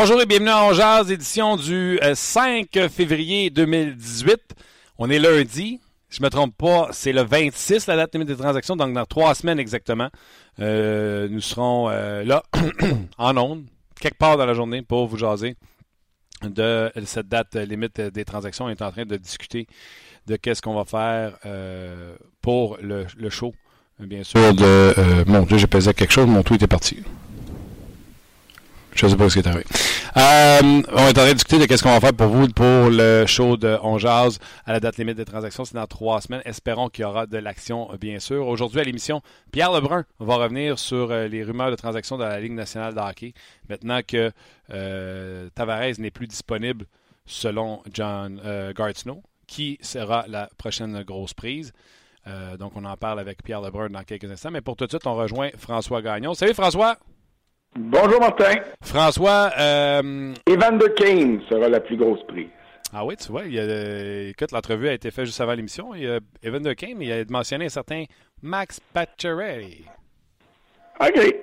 Bonjour et bienvenue à Jazz, édition du 5 euh, février 2018. On est lundi. Je me trompe pas, c'est le 26 la date limite des transactions, donc dans trois semaines exactement, euh, nous serons euh, là en ondes, quelque part dans la journée pour vous jaser de cette date limite des transactions. On est en train de discuter de qu'est-ce qu'on va faire pour le, show. Bien sûr, mon Dieu, j'ai pesé quelque chose, mon tout était parti. Je ne sais pas ce qui est arrivé. Euh, on est en train de discuter de ce qu'on va faire pour vous pour le show de On Jazz à la date limite des transactions. C'est dans trois semaines. Espérons qu'il y aura de l'action, bien sûr. Aujourd'hui, à l'émission, Pierre Lebrun va revenir sur euh, les rumeurs de transactions dans la Ligue nationale de hockey. Maintenant que euh, Tavares n'est plus disponible selon John euh, qui sera la prochaine grosse prise. donc, on en parle avec Pierre Lebrun dans quelques instants. Mais pour tout de suite, on rejoint François Gagnon. Salut François! Bonjour Martin. François. Euh... Evan de Kane sera la plus grosse prise. Ah oui, tu vois, il a, écoute, l'entrevue a été faite juste avant l'émission. Evan de Kane, il a mentionné un certain Max Pacioretty. OK.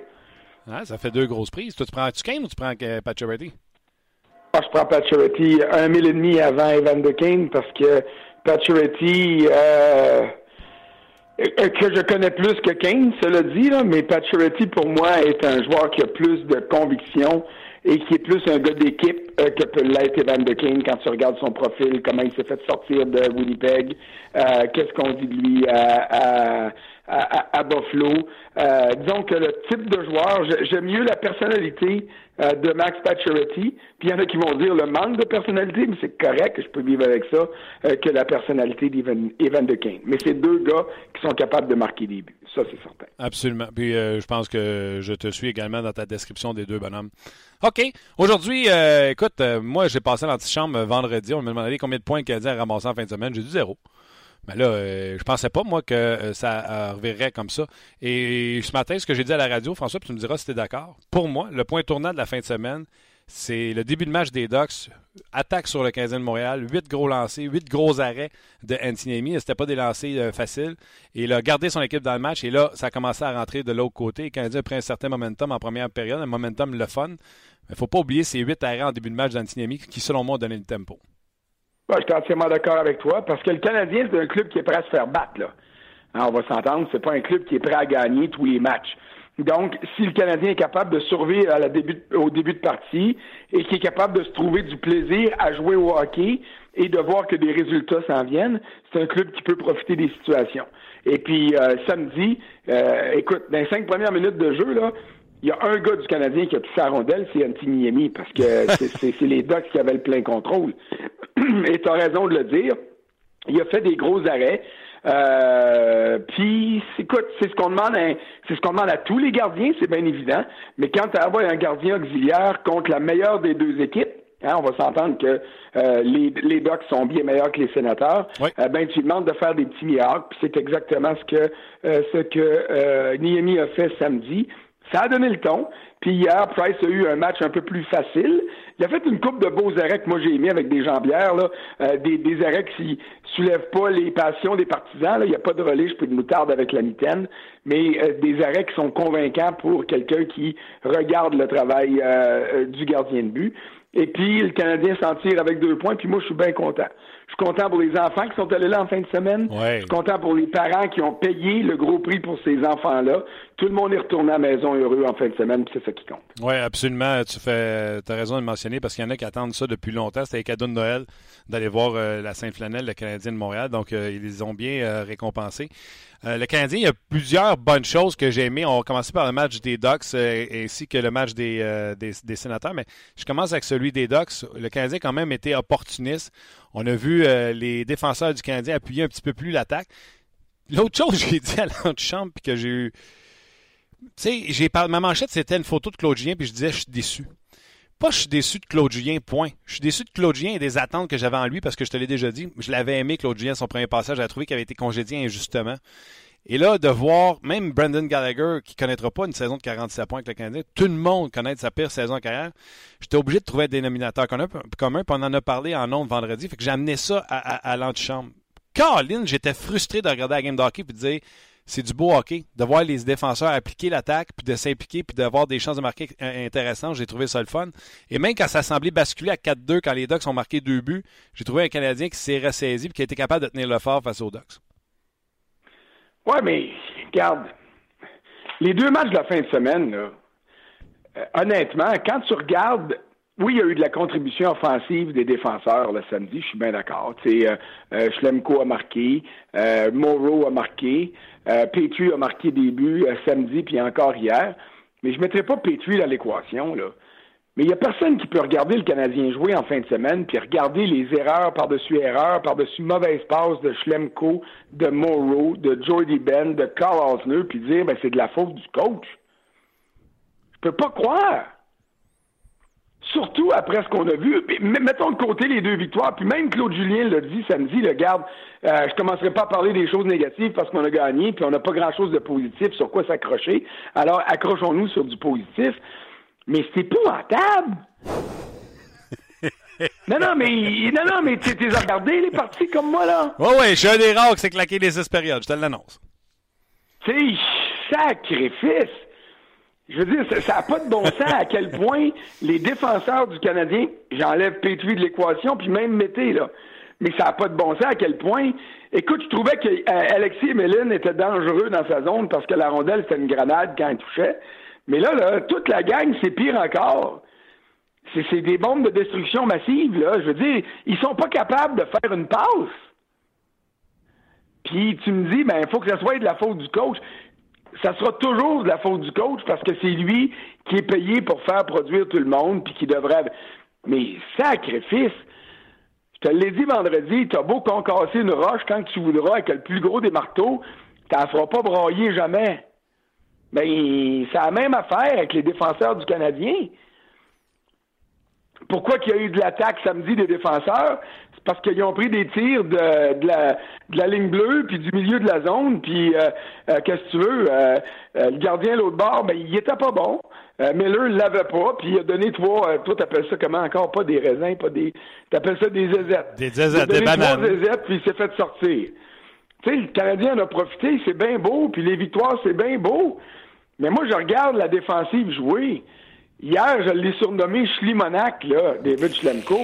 Ah, ça fait deux grosses prises. Toi, tu prends tu Kane ou tu prends euh, Pacioretty? Ah, je prends Pacioretty un mille et demi avant Evan de Kane parce que Pacioretty... Euh que je connais plus que Kane, cela dit, là, mais Pacioretty, pour moi, est un joueur qui a plus de conviction et qui est plus un gars d'équipe euh, que peut l'être Evan de Kane quand tu regardes son profil, comment il s'est fait sortir de Winnipeg, euh, qu'est-ce qu'on dit de lui à, Buffalo. Euh, disons que le type de joueur, j'aime mieux la personnalité euh, de Max Pacioretty. Puis il y en a qui vont dire le manque de personnalité, mais c'est correct, je peux vivre avec ça, euh, que la personnalité d'Evan Evan de Kane. Mais c'est deux gars qui sont capables de marquer des buts. Ça, c'est certain. Absolument. Puis je pense que je te suis également dans ta description des deux bonhommes. OK. Aujourd'hui, écoute, moi, j'ai passé l'antichambre vendredi. On m'a demandé combien de points le Canadien a ramassé en fin de semaine. J'ai dit zéro. Mais là, euh, je pensais pas, moi, que euh, ça euh, revirait comme ça. Et ce matin, ce que j'ai dit à la radio, François, puis tu me diras si tu es d'accord. Pour moi, le point tournant de la fin de semaine, c'est le début de match des Ducks. Attaque sur le 15 de Montréal. Huit gros lancers, huit gros arrêts de Antiniemi. C'était pas des lancers faciles. Et il a gardé son équipe dans le match. Et là, ça a commencé à rentrer de l'autre côté. Le Canadien a pris un certain momentum en première période, un momentum le fun. Mais il ne faut pas oublier ces huit arrêts en début de match d'Antiniemi qui, selon moi, ont donné le tempo. Ben, je suis entièrement d'accord avec toi, parce que le Canadien, c'est un club qui est prêt à se faire battre. Là. On va s'entendre, c'est pas un club qui est prêt à gagner tous les matchs. Donc, si le Canadien est capable de survivre au début de partie et qui est capable de se trouver du plaisir à jouer au hockey et de voir que des résultats s'en viennent, c'est un club qui peut profiter des situations. Et puis, euh, samedi, euh, écoute, dans les cinq premières minutes de jeu, là, il y a un gars du Canadien qui a touché la rondelle, c'est Antiniemi, parce que c'est les Ducks qui avaient le plein contrôle. Et tu as raison de le dire. Il a fait des gros arrêts. Euh, puis, écoute, c'est ce qu'on demande, à, c'est ce qu'on demande à tous les gardiens, c'est bien évident. Mais quand tu as un gardien auxiliaire contre la meilleure des deux équipes, hein, on va s'entendre que euh, les, les Ducks sont bien meilleurs que les sénateurs. Euh, ben, tu demandes de faire des petits miracles. Puis c'est exactement ce que ce que Niemi a fait samedi. Ça a donné le ton. Puis hier, Price a eu un match un peu plus facile. Il a fait une coupe de beaux arrêts que moi j'ai aimé avec des jambières, là, euh, des, des arrêts qui soulèvent pas les passions des partisans. Il n'y a pas de relais, je de moutarde avec la mitaine, mais euh, des arrêts qui sont convaincants pour quelqu'un qui regarde le travail euh, du gardien de but. Et puis le Canadien s'en tire avec deux points, puis moi je suis bien content. Je suis content pour les enfants qui sont allés là en fin de semaine. Je suis content pour les parents qui ont payé le gros prix pour ces enfants-là. Tout le monde est retourné à la maison heureux en fin de semaine, c'est ça qui compte. Oui, absolument. Tu fais, as raison de le mentionner parce qu'il y en a qui attendent ça depuis longtemps. C'était les cadeaux de Noël d'aller voir euh, la Sainte-Flanelle, le Canadien de Montréal. Donc, euh, ils les ont bien euh, récompensés. le Canadien, il y a plusieurs bonnes choses que j'ai aimées. On va commencer par le match des Ducks ainsi que le match des, des, Sénateurs. Mais je commence avec celui des Ducks. Le Canadien, quand même, était opportuniste. On a vu les défenseurs du Canadien appuyer un petit peu plus l'attaque. L'autre chose que j'ai dit à l'antichambre, puis que j'ai eu. Tu sais, ma manchette, c'était une photo de Claude Julien, puis je disais, je suis déçu. Pas je suis déçu de Claude Julien, point. Je suis déçu de Claude Julien et des attentes que j'avais en lui parce que je te l'ai déjà dit. Je l'avais aimé, Claude Julien, son premier passage. J'avais trouvé qu'il avait été congédié injustement. Et là, de voir même Brandon Gallagher, qui ne connaîtra pas une saison de 47 points avec le Canadien, tout le monde connaît sa pire saison en carrière, j'étais obligé de trouver un dénominateur commun, puis on en a parlé en ondes vendredi. Fait que j'ai amené ça à, à, l'antichambre. Caroline, j'étais frustré de regarder la game d'hockey et de dire c'est du beau hockey. De voir les défenseurs appliquer l'attaque, puis de s'impliquer, puis d'avoir des chances de marquer intéressantes, j'ai trouvé ça le fun. Et même quand ça semblait basculer à 4-2, quand les Ducks ont marqué deux buts, j'ai trouvé un Canadien qui s'est ressaisi et qui a été capable de tenir le fort face aux Ducks. Ouais, mais regarde, les deux matchs de la fin de semaine, là, euh, honnêtement, quand tu regardes oui, il y a eu de la contribution offensive des défenseurs le samedi, je suis bien d'accord. Euh, euh, Schlemko a marqué, euh, Moreau a marqué, euh, Petrie a marqué des buts euh, samedi puis encore hier. Mais je ne mettrai pas Petrie dans l'équation. Mais il n'y a personne qui peut regarder le Canadien jouer en fin de semaine puis regarder les erreurs par-dessus erreurs, par-dessus mauvaises passes de Schlemko, de Moreau, de Jordy Ben, de Carl Osner, puis dire ben, c'est de la faute du coach. Je peux pas croire. Surtout après ce qu'on a vu. Mettons de côté les deux victoires. Puis même Claude Julien l'a dit samedi, le garde, euh, je commencerai pas à parler des choses négatives parce qu'on a gagné, puis on n'a pas grand-chose de positif sur quoi s'accrocher. Alors accrochons-nous sur du positif. Mais c'est épouvantable! non, non, mais non, non, mais tu t'es regardé les parties comme moi, là. Oui, oui, je suis un des rares qui s'est claqué les périodes, je te l'annonce. C'est sacrifice! Je veux dire, ça n'a pas de bon sens à quel point les défenseurs du Canadien, j'enlève Pétri de l'équation, puis même Mété, là. Mais ça n'a pas de bon sens à quel point. Écoute, je trouvais qu'Alexis Méline était dangereux dans sa zone parce que la rondelle, c'était une grenade quand il touchait. Mais là, là, toute la gang, c'est pire encore. C'est des bombes de destruction massive, là. Je veux dire, ils sont pas capables de faire une passe. Puis tu me dis, ben, il faut que ça soit de la faute du coach ça sera toujours de la faute du coach parce que c'est lui qui est payé pour faire produire tout le monde puis qui devrait. Mais sacrifice! Je te l'ai dit vendredi, t'as beau concasser une roche quand tu voudras avec le plus gros des marteaux, t'en feras pas broyer jamais. Mais c'est la même affaire avec les défenseurs du Canadien. Pourquoi qu'il y a eu de l'attaque samedi des défenseurs? parce qu'ils ont pris des tirs de, de, la, de, la, ligne bleue, puis du milieu de la zone, puis euh, euh, qu'est-ce que tu veux, euh, le gardien l'autre bord, ben il était pas bon. Miller l'avait pas, puis il a donné trois, toi t'appelles ça comment encore, pas des raisins, pas des, t'appelles ça des zézettes. Des zézettes, des bananes. Trois zézettes, puis il s'est fait sortir. Tu sais, le Canadien en a profité, c'est bien beau, puis les victoires, c'est bien beau. Mais moi, je regarde la défensive jouer. Hier, je l'ai surnommé Schlimonac, là, David Schlemko.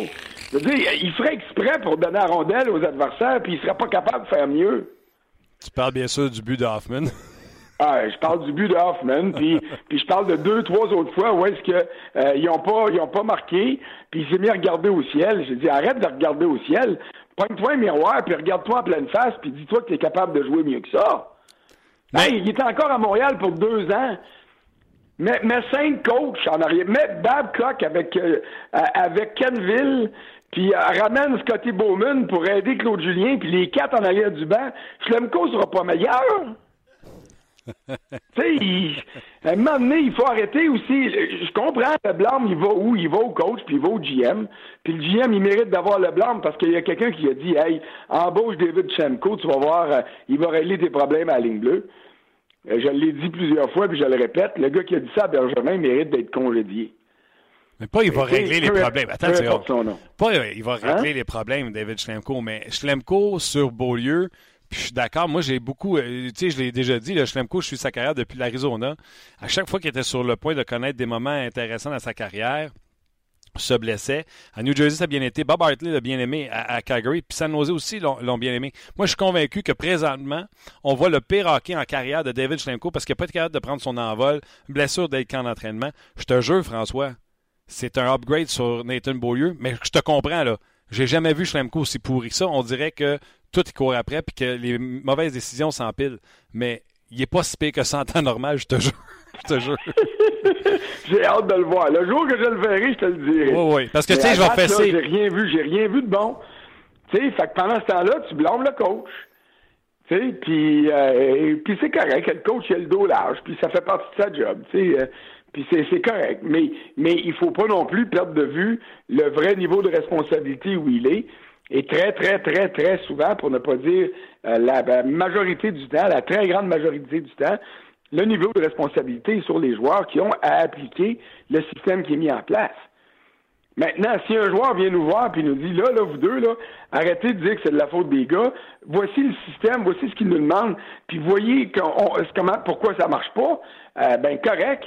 Je veux dire, il ferait exprès pour donner la rondelle aux adversaires, puis il serait pas capable de faire mieux. Tu parles bien sûr du but d'Hoffman. Ah, je parle du but de Hoffman, puis, puis je parle de deux, trois autres fois où est-ce que euh, ils ont pas ils ont pas marqué, puis il s'est mis à regarder au ciel. J'ai dit arrête de regarder au ciel, pointe-toi un miroir, puis regarde-toi en pleine face, puis dis-toi que tu es capable de jouer mieux que ça. Mais... il était encore à Montréal pour deux ans. Mais, mais cinq coachs en arrière. Mets Babcock avec, euh, avec Kenville, puis euh, ramène Scotty Bowman pour aider Claude Julien, puis les quatre en arrière du banc. Schlemko sera pas meilleur. Tu sais, à un moment donné, il faut arrêter aussi. Je comprends, le blâme, il va où? Il va au coach, puis il va au GM. Puis le GM, il mérite d'avoir le blâme parce qu'il y a quelqu'un qui a dit Hey, embauche David Schlemko, tu vas voir, euh, il va régler tes problèmes à la ligne bleue. Euh, je l'ai dit plusieurs fois, puis je le répète, le gars qui a dit ça à Benjamin mérite d'être congédié. Mais pas il va régler les problèmes. Attends, c'est Pas il va régler hein? les problèmes, David Schlemko, mais Schlemko sur Beaulieu, je suis d'accord, moi j'ai beaucoup, euh, tu sais, je l'ai déjà dit, le Schlemko, je suis sa carrière depuis l'Arizona. À chaque fois qu'il était sur le point de connaître des moments intéressants dans sa carrière, se blessait. À New Jersey, ça a bien été. Bob Hartley l'a bien aimé à, Calgary. Puis San Jose aussi l'ont bien aimé. Moi, je suis convaincu que présentement, on voit le pire hockey en carrière de David Schlemko parce qu'il n'a pas été capable de prendre son envol. Blessure d'être camp d'entraînement. Je te jure, François, c'est un upgrade sur Nathan Beaulieu. Mais je te comprends, là. J'ai jamais vu Schlemko aussi pourri que ça. On dirait que tout court après puis que les mauvaises décisions s'empilent. Mais il n'est pas si pire que ça en temps normal, je te jure. je te jure. j'ai hâte de le voir. Le jour que je le verrai, je te le dirai. Oui, oui. Parce que, tu sais, je vais fesser. J'ai rien vu, j'ai rien vu de bon. Tu sais, fait que pendant ce temps-là, tu blâmes le coach. Tu sais, puis, euh, puis c'est correct. Le coach, il a le dos large, puis ça fait partie de sa job. Tu sais, euh, puis c'est correct. Mais, mais il faut pas non plus perdre de vue le vrai niveau de responsabilité où il est. Et très, très, très, très souvent, pour ne pas dire euh, la majorité du temps, la très grande majorité du temps, le niveau de responsabilité sur les joueurs qui ont à appliquer le système qui est mis en place. Maintenant, si un joueur vient nous voir et nous dit là, là, vous deux, là, arrêtez de dire que c'est de la faute des gars, voici le système, voici ce qu'il nous demande, puis voyez comment, pourquoi ça marche pas, euh, ben correct.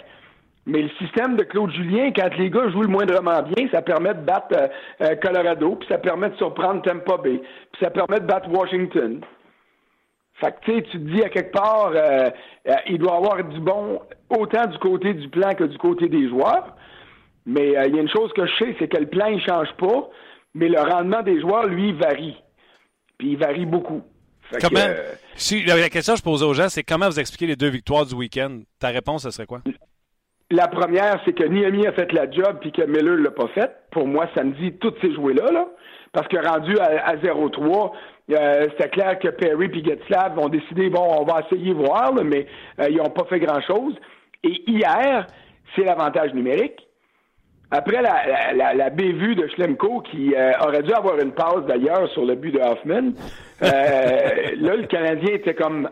Mais le système de Claude Julien, quand les gars jouent le moindrement bien, ça permet de battre euh, euh, Colorado, puis ça permet de surprendre Tampa Bay, puis ça permet de battre Washington. Fait que, tu sais, tu te dis à quelque part, euh, euh, il doit avoir du bon autant du côté du plan que du côté des joueurs. Mais il y a une chose que je sais, c'est que le plan, il change pas, mais le rendement des joueurs, lui, varie. Puis il varie beaucoup. comment, si, la question que je pose aux gens, c'est comment vous expliquez les deux victoires du week-end? Ta réponse, ce serait quoi? La première, c'est que Niami a fait la job puis que Miller l'a pas fait. Pour moi, ça me dit toutes ces jouets-là, là. Parce que rendu à, à 0-3, euh, c'était clair que Perry et Getzlav ont décidé, bon, on va essayer voir, mais euh, ils n'ont pas fait grand-chose. Et hier, c'est l'avantage numérique. Après la, la, la, bévue de Schlemko, qui euh, aurait dû avoir une pause d'ailleurs sur le but de Hoffman, là, le Canadien était comme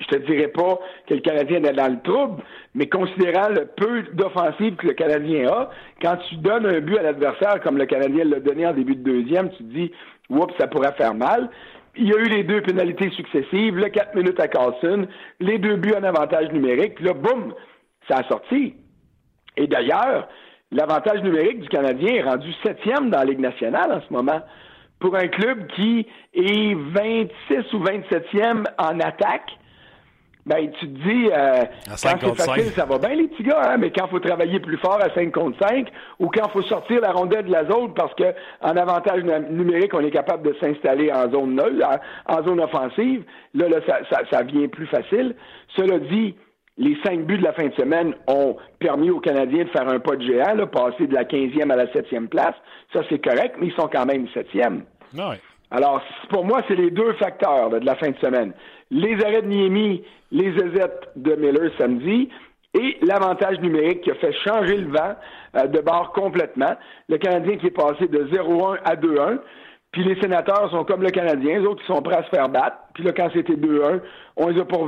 je te dirais pas que le Canadien est dans le trouble, mais considérant le peu d'offensive que le Canadien a, quand tu donnes un but à l'adversaire comme le Canadien l'a donné en début de deuxième, tu te dis oups, ça pourrait faire mal. Il y a eu les deux pénalités successives, le 4 minutes à Carlson, les deux buts en avantage numérique, là, boum, ça a sorti. Et d'ailleurs, l'avantage numérique du Canadien est rendu septième dans la Ligue nationale en ce moment. Pour un club qui est 26 ou 27e en attaque, ben, tu te dis, euh, quand c'est facile, ça va bien, les petits gars, hein, mais quand il faut travailler plus fort à 5 contre 5, ou quand il faut sortir la rondelle de la zone parce que en avantage numérique, on est capable de s'installer en zone nulle, en, zone offensive, là, là ça, ça, ça, vient plus facile. Cela dit, les cinq buts de la fin de semaine ont permis aux Canadiens de faire un pas de géant, là, passer de la 15e à la 7e place. Ça, c'est correct, mais ils sont quand même 7e. Ah Alors, pour moi, c'est les deux facteurs de la fin de semaine les arrêts de Niemi, les EZ de Miller samedi, et l'avantage numérique qui a fait changer le vent euh, de bord complètement. Le Canadien qui est passé de 0-1 à 2-1. Puis les sénateurs sont comme le Canadien, les autres qui sont prêts à se faire battre. Puis là, quand c'était 2-1, on les a pas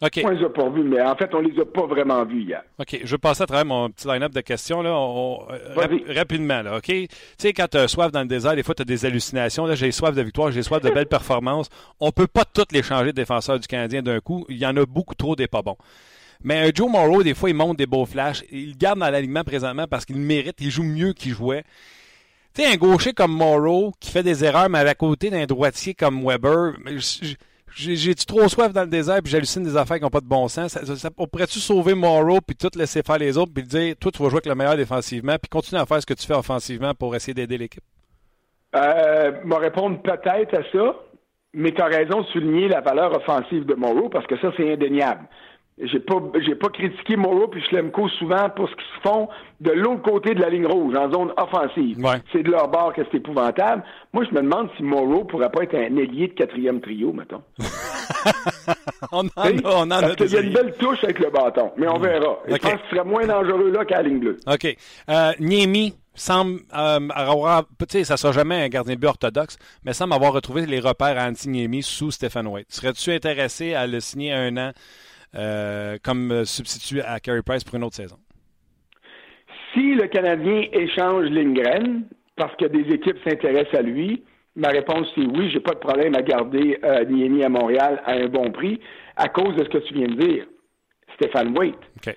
revus. OK. On les a pas vus, mais en fait, on les a pas vraiment vus hier. OK. Je vais passer à travers mon petit line-up de questions. Là. Euh, rapidement, là, OK? Tu sais, quand tu as soif dans le désert, des fois, tu as des hallucinations. Là, j'ai soif de victoire, j'ai soif de belles performances. On peut pas toutes les changer de défenseurs du Canadien d'un coup. Il y en a beaucoup trop des pas bons. Mais Joe Morrow, des fois, il monte des beaux flashs. Il garde dans l'alignement présentement parce qu'il mérite. Il joue mieux qu'il jouait. Tu sais, un gaucher comme Morrow qui fait des erreurs, mais à côté d'un droitier comme Weber, j'ai-tu trop soif dans le désert puis j'hallucine des affaires qui n'ont pas de bon sens? Ça, pourrais-tu sauver Morrow puis tout laisser faire les autres puis dire, toi, tu vas jouer avec le meilleur défensivement puis continuer à faire ce que tu fais offensivement pour essayer d'aider l'équipe? Euh, me répondre peut-être à ça, mais tu as raison de souligner la valeur offensive de Morrow parce que ça, c'est indéniable j'ai pas j'ai pas critiqué Morrow puis Schlemko souvent pour ce qu'ils font de l'autre côté de la ligne rouge, en zone offensive. C'est de leur bord que c'est épouvantable. Moi, je me demande si Morrow pourrait pas être un ailier de quatrième trio, mettons. on en a, on en Parce qu'il y a une belle touche avec le bâton, mais on verra. Je pense qu'il serait moins dangereux là qu'à la ligne bleue. OK. Euh, Niemi semble euh, avoir, tu sais, ça sera jamais un gardien de but orthodoxe, mais semble avoir retrouvé les repères à Anti-Niemi sous Stephen White. Serais-tu intéressé à le signer un an comme euh, substitut à Carey Price pour une autre saison? Si le Canadien échange Lindgren parce que des équipes s'intéressent à lui, ma réponse c'est oui, j'ai pas de problème à garder euh, Niemi à Montréal à un bon prix à cause de ce que tu viens de dire, Stéphane Waite.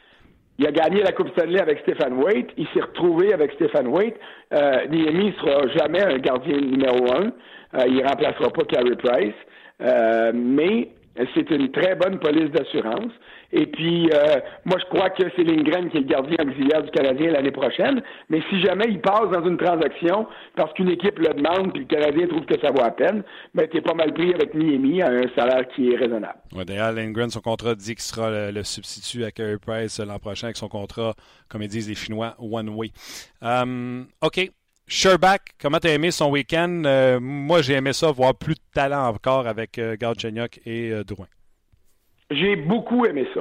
Il a gagné la Coupe Stanley avec Stephen Waite. Il s'est retrouvé avec Stephen Waite. Euh, Niemi ne sera jamais un gardien numéro un. Euh, il remplacera pas Carey Price. Euh, mais c'est une très bonne police d'assurance. Et puis, euh, moi, je crois que c'est Lindgren qui est le gardien auxiliaire du Canadien l'année prochaine. Mais si jamais il passe dans une transaction parce qu'une équipe le demande puis le Canadien trouve que ça vaut à peine, ben, t'es pas mal pris avec Niemi à un salaire qui est raisonnable. Ouais, D'ailleurs, Lindgren, son contrat dit qu'il sera le, substitut à Carey Price l'an prochain avec son contrat, comme ils disent les Chinois, one way. Um, OK. Sherbach, comment t'as aimé son week-end? Euh, moi, j'ai aimé ça, voir plus de talent encore avec euh, et euh, Drouin. J'ai beaucoup aimé ça.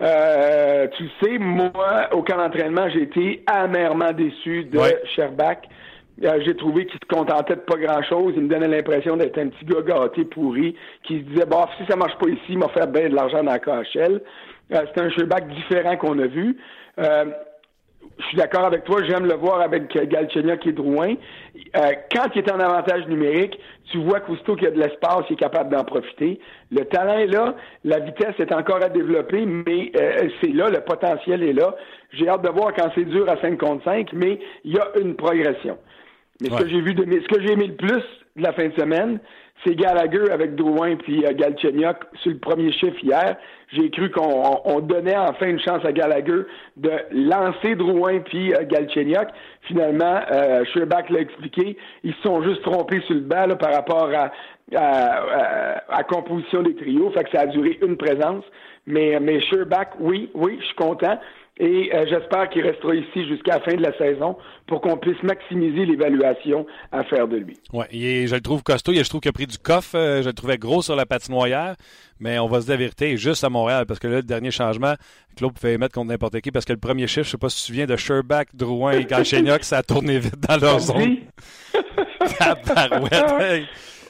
Euh, tu sais, moi, au camp d'entraînement, j'ai été amèrement déçu de Sherbach. Euh, j'ai trouvé qu'il se contentait de pas grand-chose. Il me donnait l'impression d'être un petit gars gâté, pourri, qui se disait, bah, si ça marche pas ici, il m'a fait bien de l'argent dans la KHL. Euh, c'est un Sherbach différent qu'on a vu je suis d'accord avec toi, j'aime le voir avec Galchenyuk et Drouin. Euh, quand il est en avantage numérique, tu vois qu'aussitôt qu'il y a de l'espace, il est capable d'en profiter. Le talent est là, la vitesse est encore à développer, mais euh, c'est là, le potentiel est là. J'ai hâte de voir quand c'est dur à 5 contre 5, mais il y a une progression. Mais ce que j'ai vu de ce que j'ai aimé le plus de la fin de semaine, c'est Gallagher avec Drouin puis euh, sur le premier chiffre hier. J'ai cru qu'on donnait enfin une chance à Gallagher de lancer Drouin puis euh. Finalement, euh, Sherbach l'a expliqué, ils se sont juste trompés sur le banc par rapport à, à, à, composition des trios. Fait que ça a duré une présence. Mais, mais Sherbach, oui, oui, je suis content. Et euh, j'espère qu'il restera ici jusqu'à la fin de la saison pour qu'on puisse maximiser l'évaluation à faire de lui. Oui, je le trouve costaud. Je trouve qu'il a pris du coffre. Euh, je le trouvais gros sur la patinoire hier. Mais on va se dire la vérité, juste à Montréal, parce que là, le dernier changement, Claude pouvait mettre contre n'importe qui, parce que le premier chiffre, je ne sais pas si tu te souviens de Sherbach, Drouin et Galchenyuk, ça a tourné vite dans leur zone.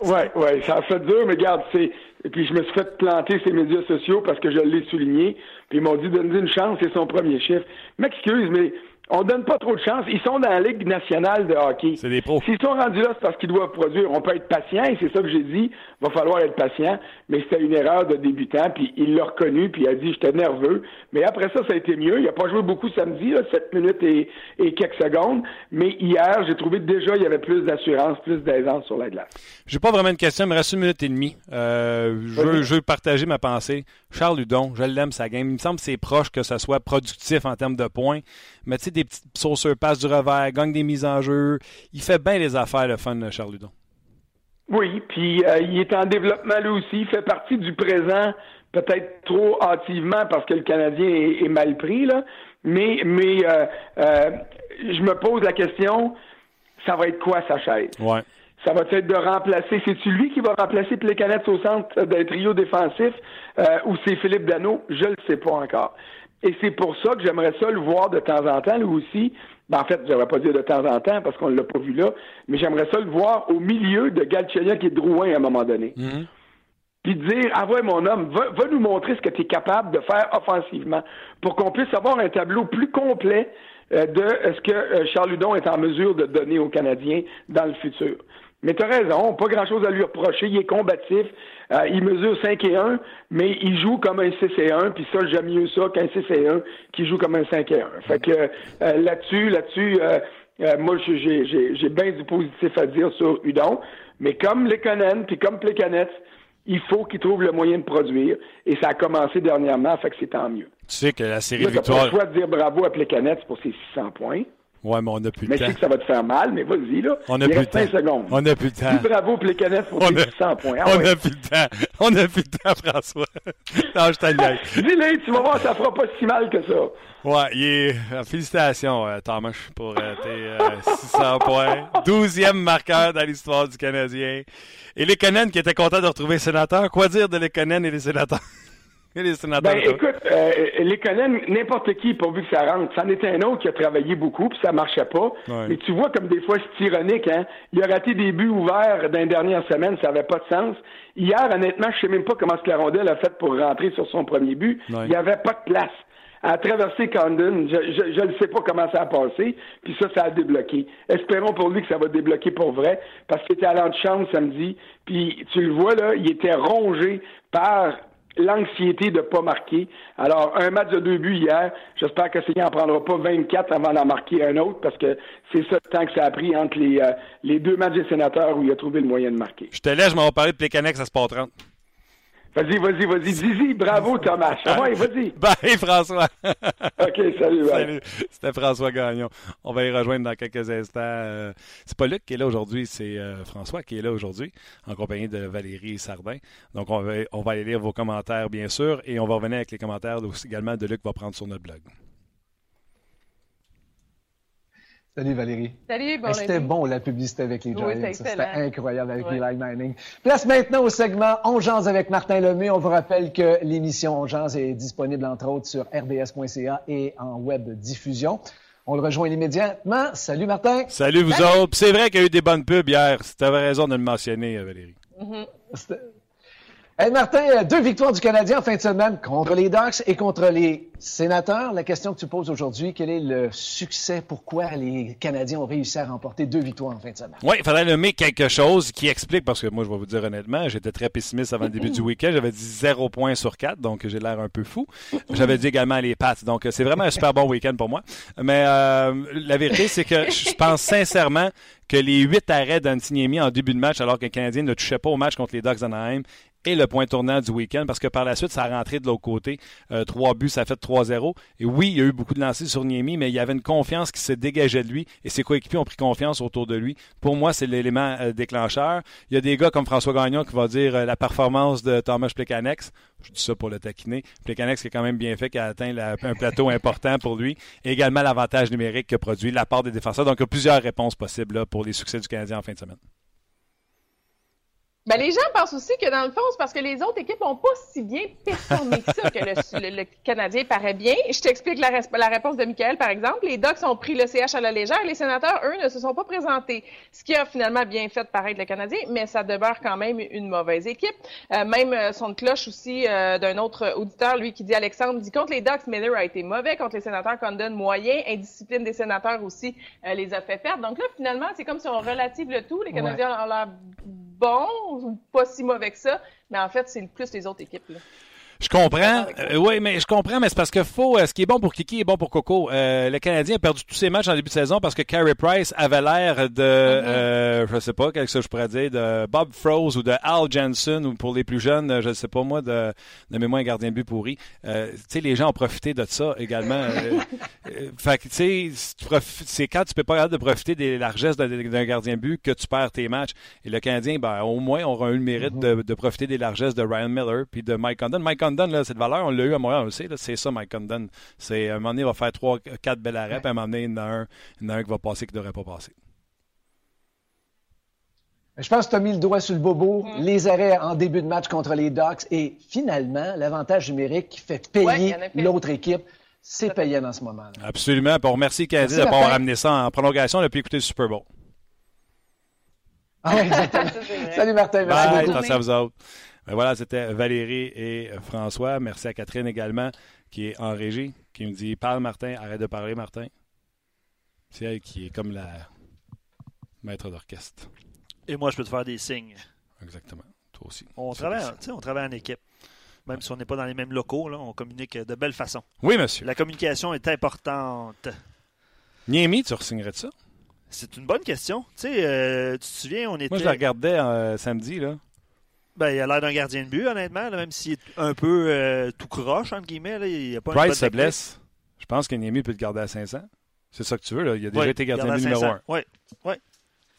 Oui, oui, ça a fait dur, mais regarde, c'est et puis je me suis fait planter ces médias sociaux parce que je l'ai souligné. Puis ils m'ont dit donne une chance, c'est son premier chiffre. M'excuse, mais on donne pas trop de chance. Ils sont dans la Ligue nationale de hockey. C'est des pros. S'ils sont rendus là, c'est parce qu'ils doivent produire. On peut être patient, et c'est ça que j'ai dit. Il va falloir être patient. Mais c'était une erreur de débutant, puis il l'a reconnu, puis il a dit j'étais nerveux. Mais après ça, ça a été mieux. Il a pas joué beaucoup samedi, là, 7 minutes et, quelques secondes. Mais hier, j'ai trouvé déjà il y avait plus d'assurance, plus d'aisance sur la glace. J'ai pas vraiment une question, il me reste une minute et demie. Euh, je, veux, je, veux, partager ma pensée. Charles Hudon, je l'aime sa game. Il me semble que c'est proche que ça soit productif en termes de points. Mais tu sais, des petites sauceurs, passe du revers, gagne des mises en jeu. Il fait bien les affaires, le fun, Charles Ludon. Oui, puis euh, il est en développement lui aussi. Il fait partie du présent, peut-être trop hâtivement parce que le Canadien est, mal pris, là. Mais, mais euh, euh, je me pose la question, ça va être quoi sa chaise? Ouais. Ça va être de remplacer. C'est-tu lui qui va remplacer Plécanet au centre d'un trio défensif ou c'est Philippe Dano? Je ne le sais pas encore. Et c'est pour ça que j'aimerais ça le voir de temps en temps, lui aussi. Ben, en fait, je pas dire de temps en temps parce qu'on ne l'a pas vu là, mais j'aimerais ça le voir au milieu de Galchenyuk et Drouin à un moment donné. Mhm. Puis dire, ah ouais, mon homme, va, nous montrer ce que tu es capable de faire offensivement pour qu'on puisse avoir un tableau plus complet euh, de ce que euh, Charles Ludon est en mesure de donner aux Canadiens dans le futur. Mais tu as raison, pas grand-chose à lui reprocher. Il est combatif. Euh, il mesure 5 et 1, mais il joue comme un 6 et 1, puis ça, j'aime mieux ça qu'un 6 et 1 qui joue comme un 5 et 1. Fait que euh, là-dessus, là-dessus, euh, moi, j'ai bien du positif à dire sur Udon. Mais comme Lekonen, puis comme Plekanec, il faut qu'il trouve le moyen de produire. Et ça a commencé dernièrement, fait que c'est tant mieux. Tu sais que la série de victoires... pas le choix de dire bravo à Plekanec pour ses 600 points. Ouais, mais on n'a plus de temps. Mais sais que ça va te faire mal, mais vas-y, là. On n'a plus de temps. secondes. On n'a plus de temps. Dis bravo pour les canettes pour tes 100 points. Ah on n'a plus de temps. On n'a plus de temps, François. non, je t'engueule. Dis-le, tu vas voir, ça fera pas si mal que ça. Ouais, il est... Euh, félicitations, euh, Thomas, pour euh, tes 600 points. Douzième marqueur dans l'histoire du Canadien. Et les Canadiens qui étaient contents de retrouver les sénateurs. Quoi dire de les Canadiens et les sénateurs? Ben, écoute, euh, les Conan, n'importe qui, pourvu que ça rentre. C'en était un autre qui a travaillé beaucoup, puis ça marchait pas. Mais tu vois comme des fois, c'est ironique, hein. Il a raté des buts ouverts dans les dernières semaines, ça avait pas de sens. Hier, honnêtement, je sais même pas comment ce que la rondelle a fait pour rentrer sur son premier but. Il y avait pas de place. À traverser Condon, je ne sais pas comment ça a passé, puis ça, ça a débloqué. Espérons pour lui que ça va débloquer pour vrai, parce qu'il était à l'antichambre samedi, puis tu le vois là, il était rongé par l'anxiété de ne pas marquer. Alors, un match de deux buts hier, j'espère que Seigneur n'en prendra pas 24 avant d'en marquer un autre, parce que c'est ça le temps que ça a pris entre les, euh, les deux matchs des sénateurs où il a trouvé le moyen de marquer. Je te laisse, je m'en vais parler de Plécanex à Sport 30. Vas-y, vas-y, vas-y. Zizi, bravo Thomas. Ouais, vas-y. Bye François. OK, salut. Salut. C'était François Gagnon. On va y rejoindre dans quelques instants. Euh, c'est pas Luc qui est là aujourd'hui, c'est euh, François qui est là aujourd'hui, en compagnie de Valérie Sardin. Donc, on va, on va aller lire vos commentaires, bien sûr, et on va revenir avec les commentaires également de Luc qui va prendre sur notre blog. Salut Valérie. Salut, bon C'était bon la publicité avec les Giants. Oui, C'était incroyable avec les Live Mining. Place maintenant au segment On Jase avec Martin Lemay. On vous rappelle que l'émission On Jase est disponible entre autres sur rds.ca et en web diffusion. On le rejoint immédiatement. Salut Martin. Salut vous autres. C'est vrai qu'il y a eu des bonnes pubs hier. Tu avais raison de le mentionner, Valérie. Mm-hmm. Hey Martin, deux victoires du Canadien en fin de semaine contre les Ducks et contre les Sénateurs. La question que tu poses aujourd'hui, quel est le succès? Pourquoi les Canadiens ont réussi à remporter deux victoires en fin de semaine? Oui, il faudrait nommer quelque chose qui explique, parce que moi, je vais vous dire honnêtement, j'étais très pessimiste avant le début du week-end. J'avais dit zéro point sur quatre, donc j'ai l'air un peu fou. J'avais dit également les Pats, donc c'est vraiment un super bon week-end pour moi. Mais euh, la vérité, c'est que je pense sincèrement que les huit arrêts d'Antiniemi en début de match, alors que le Canadien ne touchait pas au match contre les Ducks d'Anaheim, et le point tournant du week-end parce que par la suite, ça a de l'autre côté. Euh, trois buts, ça a fait 3-0. Et oui, il y a eu beaucoup de lancers sur Niemi, mais il y avait une confiance qui se dégageait de lui et ses coéquipiers ont pris confiance autour de lui. Pour moi, c'est l'élément euh, déclencheur. Il y a des gars comme François Gagnon qui va dire euh, la performance de Thomas Plekanex. Je dis ça pour le taquiner. Plekanex qui est quand même bien fait, qui a atteint un plateau important pour lui. Et également l'avantage numérique que produit la part des défenseurs. Donc, il y a plusieurs réponses possibles là, pour les succès du Canadien en fin de semaine. Ben, les gens pensent aussi que dans le fond, c'est parce que les autres équipes n'ont pas si bien performé que ça que le, Canadien paraît bien. Je t'explique la, la, réponse de Michael, par exemple. Les Ducks ont pris le CH à la légère. Les sénateurs, eux, ne se sont pas présentés. Ce qui a finalement bien fait paraître le Canadien, mais ça demeure quand même une mauvaise équipe. Euh, même euh, son cloche aussi euh, d'un autre auditeur, lui, qui dit Alexandre, dit contre les Ducks, Miller a été mauvais. Contre les sénateurs, Condon, moyen. Indiscipline des sénateurs aussi les a fait perdre. Donc là, finalement, c'est comme si on relative le tout. Les Canadiens ont l'air bon ou pas si mauvais que ça, mais en fait, c'est plus les autres équipes. Là. Je comprends. Euh, oui, mais je comprends, mais c'est parce que faut, euh, ce qui est bon pour Kiki est bon pour Coco. Euh, le Canadien a perdu tous ses matchs en début de saison parce que Carey Price avait l'air de, mm-hmm. je sais pas, quelque chose je pourrais dire, de Bob Froze ou de Al Jensen ou pour les plus jeunes, je ne sais pas moi, de, de mémoire un gardien de but pourri. tu sais, les gens ont profité de ça également. fait que, tu sais, c'est quand tu peux pas de profiter des largesses d'un gardien de but que tu perds tes matchs. Et le Canadien, ben, au moins, aura eu le mérite mm-hmm. de, de, profiter des largesses de Ryan Miller puis de Mike Condon. Mike Condon, cette valeur, on l'a eu à Montréal, on le sait, c'est ça, Mike Condon. C'est, à un moment donné, il va faire 3, 4 belles arrêts, puis à un moment donné, il y en a un, il y en a un qui va passer qui ne devrait pas passer. Je pense que tu as mis le doigt sur le bobo. Mm. Les arrêts en début de match contre les Ducks et finalement, l'avantage numérique qui fait payer l'autre équipe. C'est payant en ce moment. -là. Absolument. Puis on remercie Canadien d'avoir ramené ça en prolongation. On a pu écouter le Super Bowl. Ah oui, exactement. Salut Martin. Merci Bye, beaucoup. à vous autres. Ben voilà, c'était Valérie et François. Merci à Catherine également, qui est en régie, qui me dit Parle, Martin, arrête de parler, Martin. C'est elle qui est comme la maître d'orchestre. Et moi, je peux te faire des signes. Exactement. Toi aussi. On travaille, on travaille en équipe. Même si on n'est pas dans les mêmes locaux, là, on communique de belle façon. Oui, monsieur. La communication est importante. Niemi, tu re-signerais de ça? C'est une bonne question. Tu sais, euh, tu te souviens, on était. Moi, je la regardais euh, samedi, là. Ben, il a l'air d'un gardien de but, honnêtement, même s'il est un peu euh, tout croche, entre guillemets. Là, il a pas Price se blesse. Je pense qu'Eniemi peut le garder à 500. C'est ça que tu veux, là. Il a déjà été gardien de but numéro 1. Oui, oui.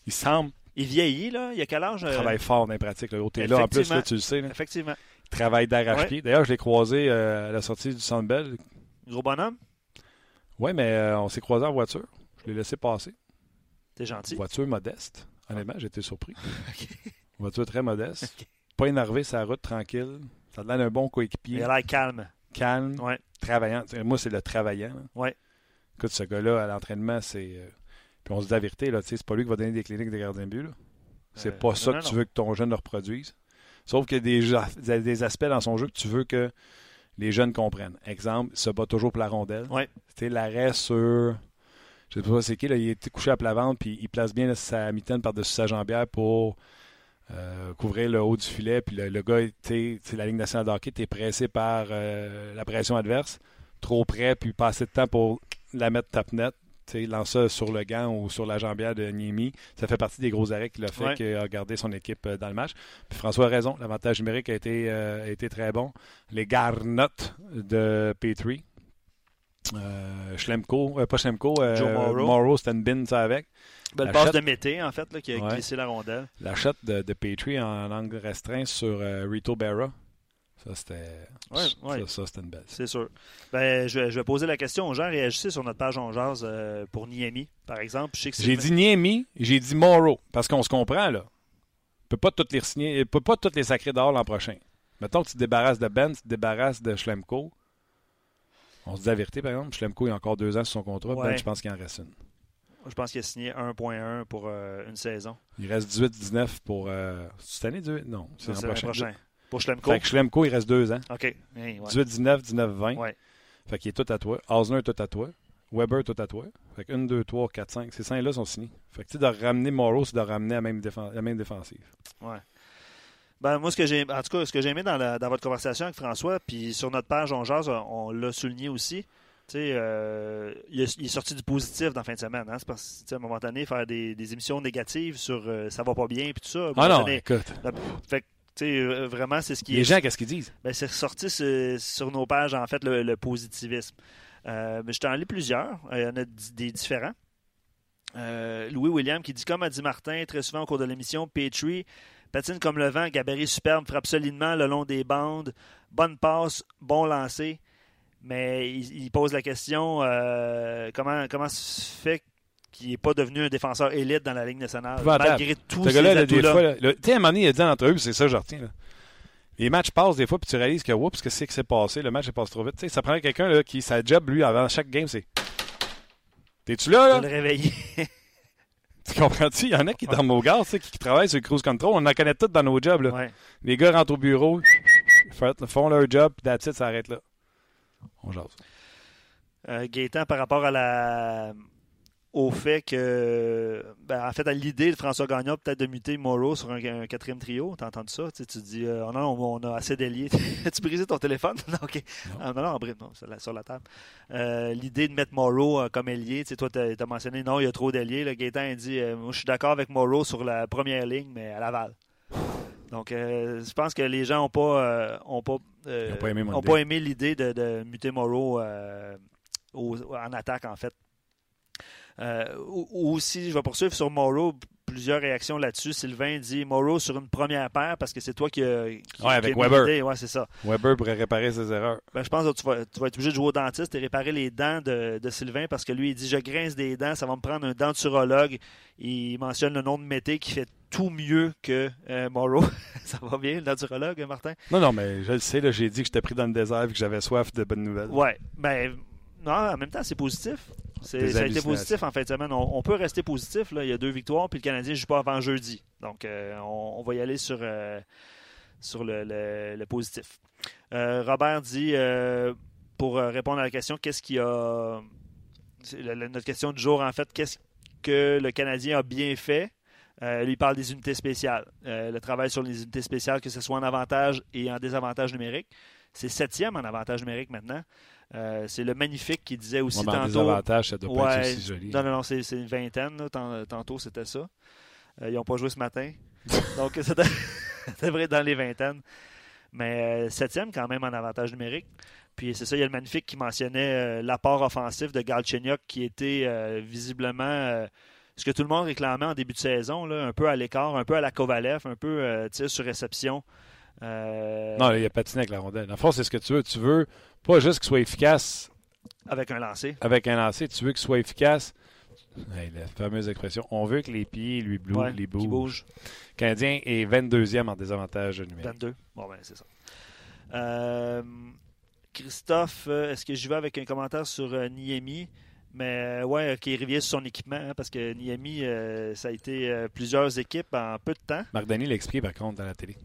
Il semble. Il vieillit, là. Il a quel âge? Il euh? travaille fort dans les pratiques. Là. T'es là, en plus, là, tu le sais. Là. Effectivement. Il travaille d'arrache-pied. D'ailleurs, je l'ai croisé euh, à la sortie du Centre Bell. Gros bonhomme? Oui, mais on s'est croisé en voiture. Je l'ai laissé passer. T'es gentil. Voiture modeste. Honnêtement, j'étais surpris. Voiture très modeste pas énervé sa route, tranquille. Ça a l'air d'un bon coéquipier. Il a l'air calme. Calme. Ouais. Travaillant. Moi, c'est le travaillant. Ouais. Écoute, ce gars-là, à l'entraînement, c'est. Euh, puis on se dit la vérité, là, c'est pas lui qui va donner des cliniques de gardiens de but. C'est euh, pas ça que tu veux que ton jeune le reproduise. Sauf qu'il y a des, aspects dans son jeu que tu veux que les jeunes comprennent. Exemple, il se bat toujours pour la rondelle. Ouais. C'était l'arrêt sur. Je sais pas c'est qui, là, il était couché à plat ventre, puis il place bien sa mitaine par-dessus sa jambière pour euh, couvrir le haut du filet, puis le, le gars, sais, la Ligue nationale de hockey, tu es pressé par euh, la pression adverse, trop près, puis pas assez de temps pour la mettre tape net. Lance ça sur le gant ou sur la jambière de Niemi. Ça fait partie des gros arrêts qu'il a fait, Ouais. qu'il a gardé son équipe euh, dans le match. Puis François a raison, l'avantage numérique a été, euh, a été très bon. Les garnottes de Petrie. Schlemko, euh, pas Schlemko, Joe Morrow. Morrow, c'était une bin, ça avec. Belle La passe shot- de Mété, en fait, là, qui a Ouais. glissé la rondelle. La shot de, de Petrie en angle restreint sur euh, Rito Berra. Ça, c'était. Ouais, ouais. Ça, ça, c'était une belle. C'est sûr. Ben, je, vais- je vais poser la question aux gens. Réagissez sur notre page On Jase euh, pour Niami, par exemple. J'ai dit Niemi, j'ai dit Morrow. Parce qu'on se comprend, là. On peut pas toutes les signer, peut pas toutes les sacrer dehors l'an prochain. Mettons que tu te débarrasses de Ben, tu te débarrasses de Schlemko. On se dit la vérité, par exemple. Schlemko, il a encore deux ans sur son contrat. Ouais. Ben, je pense qu'il en reste une. Je pense qu'il a signé 1.1 pour euh, une saison. Il reste 18-19 pour. Euh, cette année, 18? Non, c'est l'an prochain. prochain. Pour Schlemko? Fait que Schlemko, il reste deux ans. OK. Hey, ouais. 18-19, 19-20. Ouais. Fait qu'il est tout à toi. Osner tout à toi. Weber tout à toi. Fait que 1, 2, 3, 4, 5. Ces 5-là sont signés. Fait que tu de ramener Morrow, c'est de ramener la même, la même défensive. Ben, moi, ce que j'ai, en tout cas, ce que j'ai aimé dans, la- dans votre conversation avec François, puis sur notre page On Jase, on, on l'a souligné aussi. Tu sais, euh, il, est, il est sorti du positif dans la fin de semaine. Hein? C'est parce que, à un moment donné, faire des, des émissions négatives sur euh, ça va pas bien, puis tout ça. Ah non, donné, écoute. fait euh, vraiment, c'est ce qui Les est. gens, qu'est-ce qu'ils disent? Ben, c'est ressorti sur, nos pages, en fait, le, le positivisme. Mais je t'en lis plusieurs. Il y en a des différents. Louis William qui dit Comme a dit Martin très souvent au cours de l'émission, Petrie patine comme le vent, gabarit superbe, frappe solidement le long des bandes, bonne passe, bon lancer. Mais il, il pose la question euh, comment, comment se fait qu'il n'est pas devenu un défenseur élite dans la Ligue nationale, malgré tous Ce gars-là, tu sais, à un moment donné, il a dit en entrevue, c'est ça que je retiens. là. Les matchs passent des fois, puis tu réalises que, oups, qu'est-ce qui s'est passé? Le match est passé trop vite. Ça prend quelqu'un qui, sa job, lui, avant chaque game, c'est. T'es-tu là, de là? le réveiller. Tu comprends-tu? Il y en a qui, dans nos gars, sais, qui travaillent sur le cruise control. On en connaît tous dans nos jobs, là. Ouais. Les gars rentrent au bureau, font leur job, puis that's it, ça arrête là. On jase. Euh, Gaétan, par rapport à la au fait que, ben, en fait, à l'idée de François Gagnon peut-être de muter Morrow sur un, un quatrième trio. T'as entendu ça? Tu, sais, tu dis, euh, non, on, on a assez d'ailiers. As-tu brisé ton téléphone? non, OK. Non. Ah, non, non, non, sur la, sur la table. Euh, l'idée de mettre Morrow euh, comme ailier, tu sais, toi, tu as, mentionné, non, il y a trop d'ailiers. Le Gaétan a dit, moi, je suis d'accord avec Morrow sur la première ligne, mais à Laval. Donc, je pense que les gens n'ont pas, ont pas, euh, Ils ont pas aimé l'idée de, de muter Morrow euh, en attaque, en fait. Euh, ou- aussi, je vais poursuivre sur Morrow. Plusieurs réactions là-dessus. Sylvain dit Morrow sur une première paire parce que c'est toi qui, a- qui- Ouais, avec qui Weber. l'idée. Ouais, c'est ça. Weber pourrait réparer ses erreurs. Ben, je pense que tu vas, tu vas être obligé de jouer au dentiste et réparer les dents de, de Sylvain parce que lui, il dit Je grince des dents, ça va me prendre un denturologue. Il mentionne le nom de Mété qui fait tout mieux que euh, Morrow. ça va bien, le denturologue, Martin? Non, non, mais je le sais, là, j'ai dit que j'étais pris dans le désert et que j'avais soif de bonnes nouvelles. Ouais, ben non, en même temps, c'est positif. Ça a été positif en fin de semaine. On, on peut rester positif. Là. Il y a deux victoires, puis le Canadien ne joue pas avant jeudi. Donc, euh, on, on va y aller sur, euh, sur le, le- le positif. Euh, Robert dit, pour répondre à la question, qu'est-ce qui a. c'est la- la- notre question du jour, en fait, qu'est-ce que le Canadien a bien fait? Euh, lui il parle des unités spéciales. Euh, le travail sur les unités spéciales, que ce soit en avantage et en désavantage numérique. C'est septième en avantage numérique maintenant. Euh, c'est le magnifique qui disait aussi Ouais, mais en tantôt. désavantage, ça doit pas Ouais, être aussi joli. Non, non, non, c'est c'est une vingtaine. là. Tant- Tantôt, c'était ça. Euh, ils n'ont pas joué ce matin. Donc, devrait être dans les vingtaines. Mais euh, septième, quand même, en avantage numérique. Puis c'est ça, il y a le magnifique qui mentionnait l'apport offensif de Galchenyuk qui était visiblement ce que tout le monde réclamait en début de saison, là, un peu à l'écart, un peu à la Kovalev, un peu euh, sur réception. Euh, Non, il a patiné avec la rondelle. En fond, c'est ce que tu veux. Tu veux pas juste qu'il soit efficace avec un lancer. avec un lancer, tu veux qu'il soit efficace? Hey, la fameuse expression. On veut que les pieds lui blou- Ouais, les bougent. Le Canadien est 22e en désavantage numérique. 22. Bon, ben, c'est ça. Euh, Christophe, euh, est-ce que j'y vais avec un commentaire sur euh, Niemi? Mais euh, ouais, qui revient sur son équipement, hein, parce que Niemi, euh, ça a été plusieurs équipes en peu de temps. Marc Denis l'a expliqué par contre à la télé.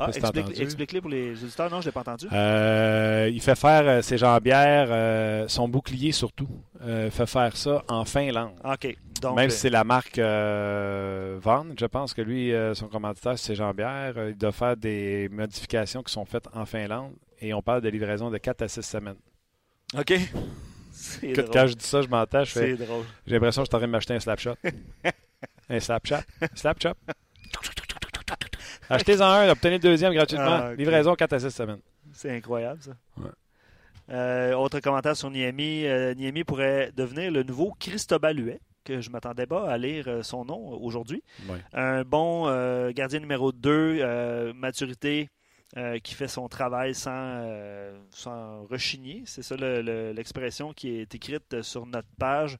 Ah, explique-. Explique-les pour les auditeurs. Non, je l'ai pas entendu. Euh, il fait faire euh, ses jambières, euh, son bouclier surtout. Euh, il fait faire ça en Finlande. OK. Donc, Même si c'est la marque Vaughn, je pense que lui, son commanditaire, c'est ses jambières. Il doit faire des modifications qui sont faites en Finlande. Et on parle de livraison de 4 à 6 semaines. OK. Que- drôle. quand je dis ça, je m'entends. J'ai l'impression que je suis en train de m'acheter un Slapshot. un Slapshot? Slapshot? Achetez-en un, obtenez le deuxième gratuitement. Ah. Livraison 4 à 6 semaines. C'est incroyable, ça. Ouais. Euh, autre commentaire sur Niemi. Euh, Niemi pourrait devenir le nouveau Cristobal Huet, que je m'attendais pas à lire euh, son nom aujourd'hui. Un bon euh, gardien numéro 2, maturité, qui fait son travail sans, sans rechigner. C'est ça le- le- l'expression qui est écrite sur notre page.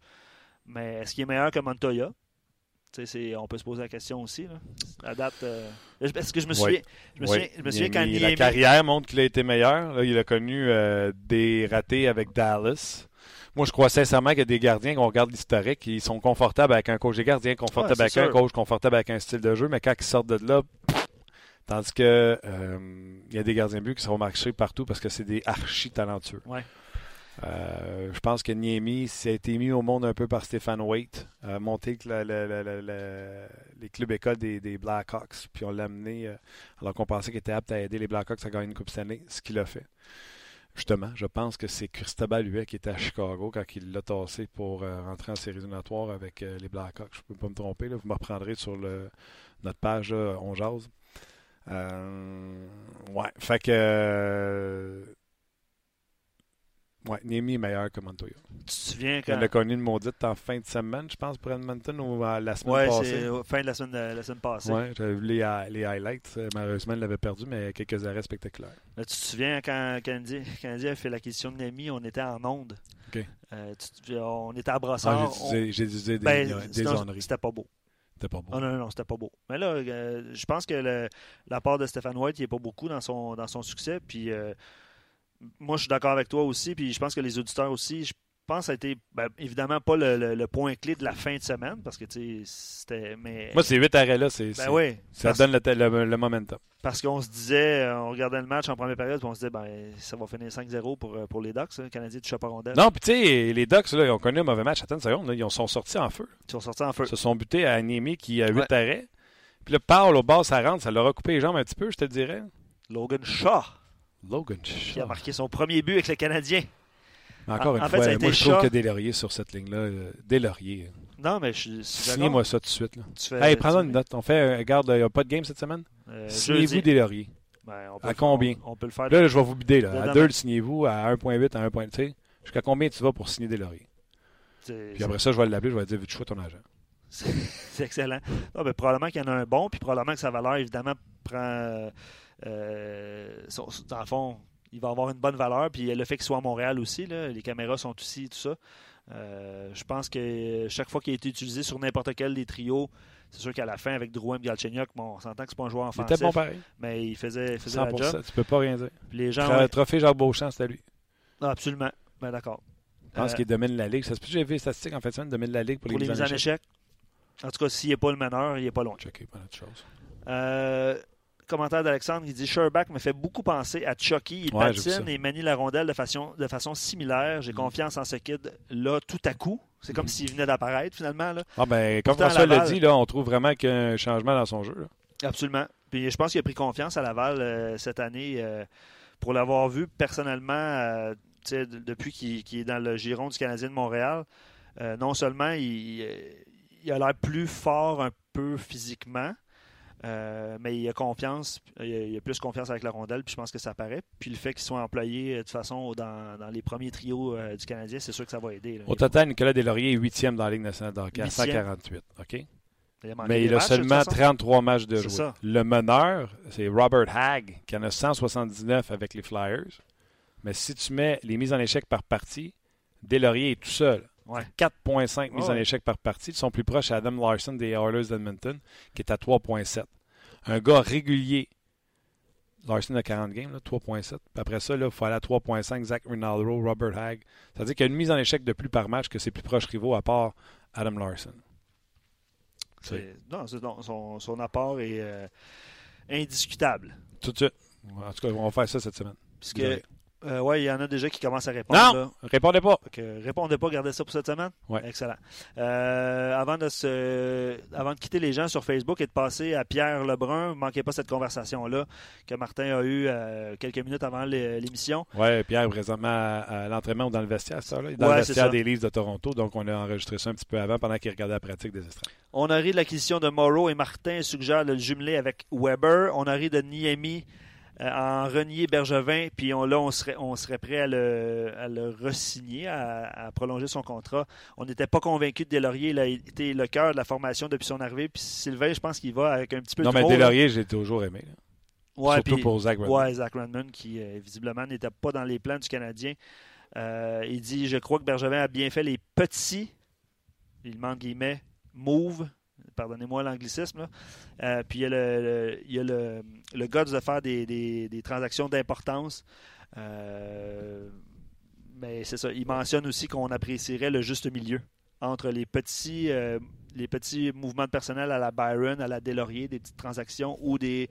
Mais est-ce qu'il est meilleur que Montoya? On peut se poser la question aussi. Là. À date, euh, est-ce que je me Ouais. souviens, je me Ouais. je me souviens quand Niemi, La carrière montre qu'il a été meilleur. Là, il a connu euh, des ratés avec Dallas. Moi, je crois sincèrement qu'il y a des gardiens, qu'on regarde l'historique, ils sont confortables avec un coach des gardiens, confortables Ouais, avec un coach, confortables avec un style de jeu, mais quand ils sortent de là, pff, tandis que euh, il y a des gardiens de but qui sont marchés partout parce que c'est des archi talentueux. Euh, je pense que Niemi a été mis au monde un peu par Stéphane Waite, monté la- les clubs écoles des, des Blackhawks, puis on l'a amené euh, alors qu'on pensait qu'il était apte à aider les Blackhawks à gagner une Coupe cette année, ce qu'il a fait. Justement, je pense que c'est Cristobal Huet qui était à Chicago quand il l'a tassé pour euh, rentrer en séries éliminatoires avec les Blackhawks. Je ne peux pas me tromper, là. vous me reprendrez sur le, notre page là, On Jase. Ouais, fait que. Euh, ouais, Niemi est meilleur que Montoya. Tu te souviens Il quand. a connu une maudite en fin de semaine, je pense, pour Edmonton ou à la semaine Ouais, passée. c'est euh, fin de la semaine, de- la semaine passée. Ouais, j'avais vu les, hi- les highlights. Euh, Malheureusement, il l'avait perdu, mais quelques arrêts spectaculaires. Là, tu te souviens quand Canadien, Canadien a fait l'acquisition de Nemi, on était en onde. OK. Euh, tu on était à Ah, Brossard. j'ai dit des, ben, des c'était pas beau. C'était pas bon. Ah, non, non, non, c'était pas beau. Mais là, euh, je pense que le- la part de Stéphane White, il n'est pas beaucoup dans son, dans son succès. Puis euh, moi, je suis d'accord avec toi aussi. Puis je pense que les auditeurs aussi. Je pense que ça a été ben, évidemment pas le, le- le point clé de la fin de semaine parce que tu sais, c'était. Mais, Moi, ces huit arrêts-là, c'est, ben oui, ça donne le, le- le momentum. parce qu'on se disait, euh, on regardait le match en première période, puis on se disait, ben, ça va finir 5-0 pour, euh, pour les Ducks. hein. Le Canadien touche pas rondelle. Non, puis tu sais, les Ducks, là, ils ont connu un mauvais match. Attends une seconde, là, ils ont- sont sortis en feu. Ils sont sortis en feu. Ils se sont butés à Niemi qui a huit Ouais. arrêts. Puis là, Paul au bas, ça rentre, ça leur a coupé les jambes un petit peu, je te dirais. Logan Shaw, Logan qui a Shaw. marqué son premier but avec le Canadien. Encore En- une en fait, fois, a moi, je trouve Shaw. que des lauriers sur cette ligne-là. euh, des lauriers. Non, mais je. Signez-moi ça tout de suite. Là. Tu fais- Hey, prends une note. On fait, euh, regarde, il n'y a pas de game cette semaine? Euh, Signez-vous lauriers. Ben, À combien? On, on peut le faire. Là, je vais vous bider. Là. À Dedans. 2, le signez-vous. À 1.8, à 1.8. Tu sais, jusqu'à combien tu vas pour signer des lauriers? C'est- Puis après ça, je vais l'appeler, je vais dire, veux-tu choix ton agent? C'est c'est excellent. Non, mais probablement qu'il y en a un bon, puis probablement que sa valeur, évidemment, prend. Euh, dans le fond, il va avoir une bonne valeur. Puis le fait qu'il soit à Montréal aussi, là, les caméras sont ici, tout ça. Euh, je pense que chaque fois qu'il a été utilisé sur n'importe quel des trios, c'est sûr qu'à la fin, avec Drouin et Galchenyuk, bon, on s'entend que c'est pas un joueur offensif, était bon pareil. mais il faisait, il faisait la 100%. job. Tu peux pas rien dire. Puis les gens. Tra- ouais, Trophée Jacques Beauchamp, c'était lui. ah, absolument. Ben, d'accord. Je pense Euh, qu'il domine la ligue. Ça se peut que j'ai vu les statistiques en fait, semaine, domine la ligue pour, pour les mises en échec. En tout cas, s'il n'est pas le meneur, il n'est pas loin. Checker, pas autre chose. Euh, commentaire d'Alexandre qui dit Sherback me fait beaucoup penser à Chucky. Il Ouais, patine et manie la rondelle de façon, de façon similaire. J'ai Mm. confiance en ce kid-là tout à coup. C'est comme Mm. s'il venait d'apparaître finalement. Là. Ah ben, comme François l'a dit, là, on trouve vraiment qu'il y a un changement dans son jeu. là. Absolument. Puis je pense qu'il a pris confiance à Laval euh, cette année euh, pour l'avoir vu personnellement euh, depuis qu'il est dans le giron du Canadien de Montréal. non seulement il, il a l'air plus fort un peu physiquement, euh, mais il a confiance, il a, il a plus confiance avec la rondelle, puis je pense que ça paraît. Puis le fait qu'il soit employé euh, de toute façon dans, dans les premiers trios euh, du Canadien, c'est sûr que ça va aider. là. Au total, Nicolas Deslauriers est huitième dans la Ligue nationale de hockey à Huitième. 148. OK? Il Mais il a matchs, seulement façon. 33 matchs de jouer. ça. Le meneur, c'est Robert Hagg, qui en a 179 avec les Flyers. Mais si tu mets les mises en échec par partie, Deslauriers est tout seul. Ouais. 4,5 mises en échec par partie. Ils sont plus proches à Adam Larson des Oilers d'Edmonton, qui est à 3,7. Un gars régulier. Larson a 40 games, là, 3,7. Puis après ça, il faut aller à 3,5. Zach Rinaldo, Robert Hagg. C'est-à-dire qu'il y a une mise en échec de plus par match que ses plus proches rivaux, à part Adam Larson. Non, son, son apport est euh, indiscutable. Tout de suite. En tout cas, on va faire ça cette semaine. Euh, ouais, il y en a déjà qui commencent à répondre. Non, répondez pas. Répondez pas, gardez ça pour cette semaine. Ouais. Excellent. Euh, avant, de se, avant de quitter les gens sur Facebook et de passer à Pierre Lebrun, ne manquez pas cette conversation-là que Martin a eue euh, quelques minutes avant l'é- l'émission. Oui, Pierre, présentement à, à l'entraînement ou dans le vestiaire, ça, là? Dans Ouais, le vestiaire des Leafs de Toronto. Donc, on a enregistré ça un petit peu avant pendant qu'il regardait la pratique des estrades. On a ri de l'acquisition de Morrow et Martin suggère de le jumeler avec Weber. On a ri de Niemi en renier Bergevin, puis on, là, on serait, on serait prêt à le, à le re-signer, à, à prolonger son contrat. On n'était pas convaincu de Delaurier. Il a été le cœur de la formation depuis son arrivée. Puis Sylvain, je pense qu'il va avec un petit peu Non, de mais trop, là. Delaurier, j'ai toujours aimé. là. Ouais, Surtout puis- pour Zach Redmond. Ouais, Zach Redmond, qui euh, visiblement n'était pas dans les plans du Canadien. Euh, il dit Je crois que Bergevin a bien fait les petits, il manque guillemets, move. Pardonnez-moi l'anglicisme. Euh, puis il y a le, le- il y a le, de faire des, des- des transactions d'importance. Euh, mais c'est ça. Il mentionne aussi qu'on apprécierait le juste milieu entre les petits, euh, les petits mouvements de personnel à la Byron, à la Delaurier, des petites transactions ou des,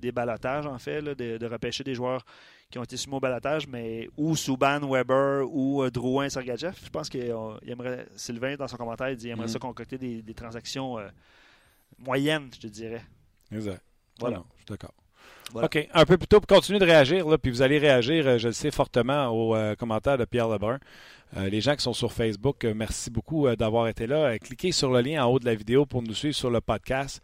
des balotages, en fait, de repêcher des joueurs qui ont été soumis au balotage, mais ou Souban, Weber ou euh, Drouin, Sergachev. Je pense qu'il aimerait, Sylvain, dans son commentaire, il dit qu'il aimerait Mhm. ça concocter des, des transactions euh, moyennes, je te dirais. Exact. Voilà. Non, je suis d'accord. Voilà. OK. Un peu plus tôt, pour continuer de réagir, là, puis vous allez réagir, euh, je le sais, fortement aux euh, commentaires de Pierre Lebrun. Euh, les gens qui sont sur Facebook, euh, merci beaucoup euh, d'avoir été là. Euh, cliquez sur le lien en haut de la vidéo pour nous suivre sur le podcast.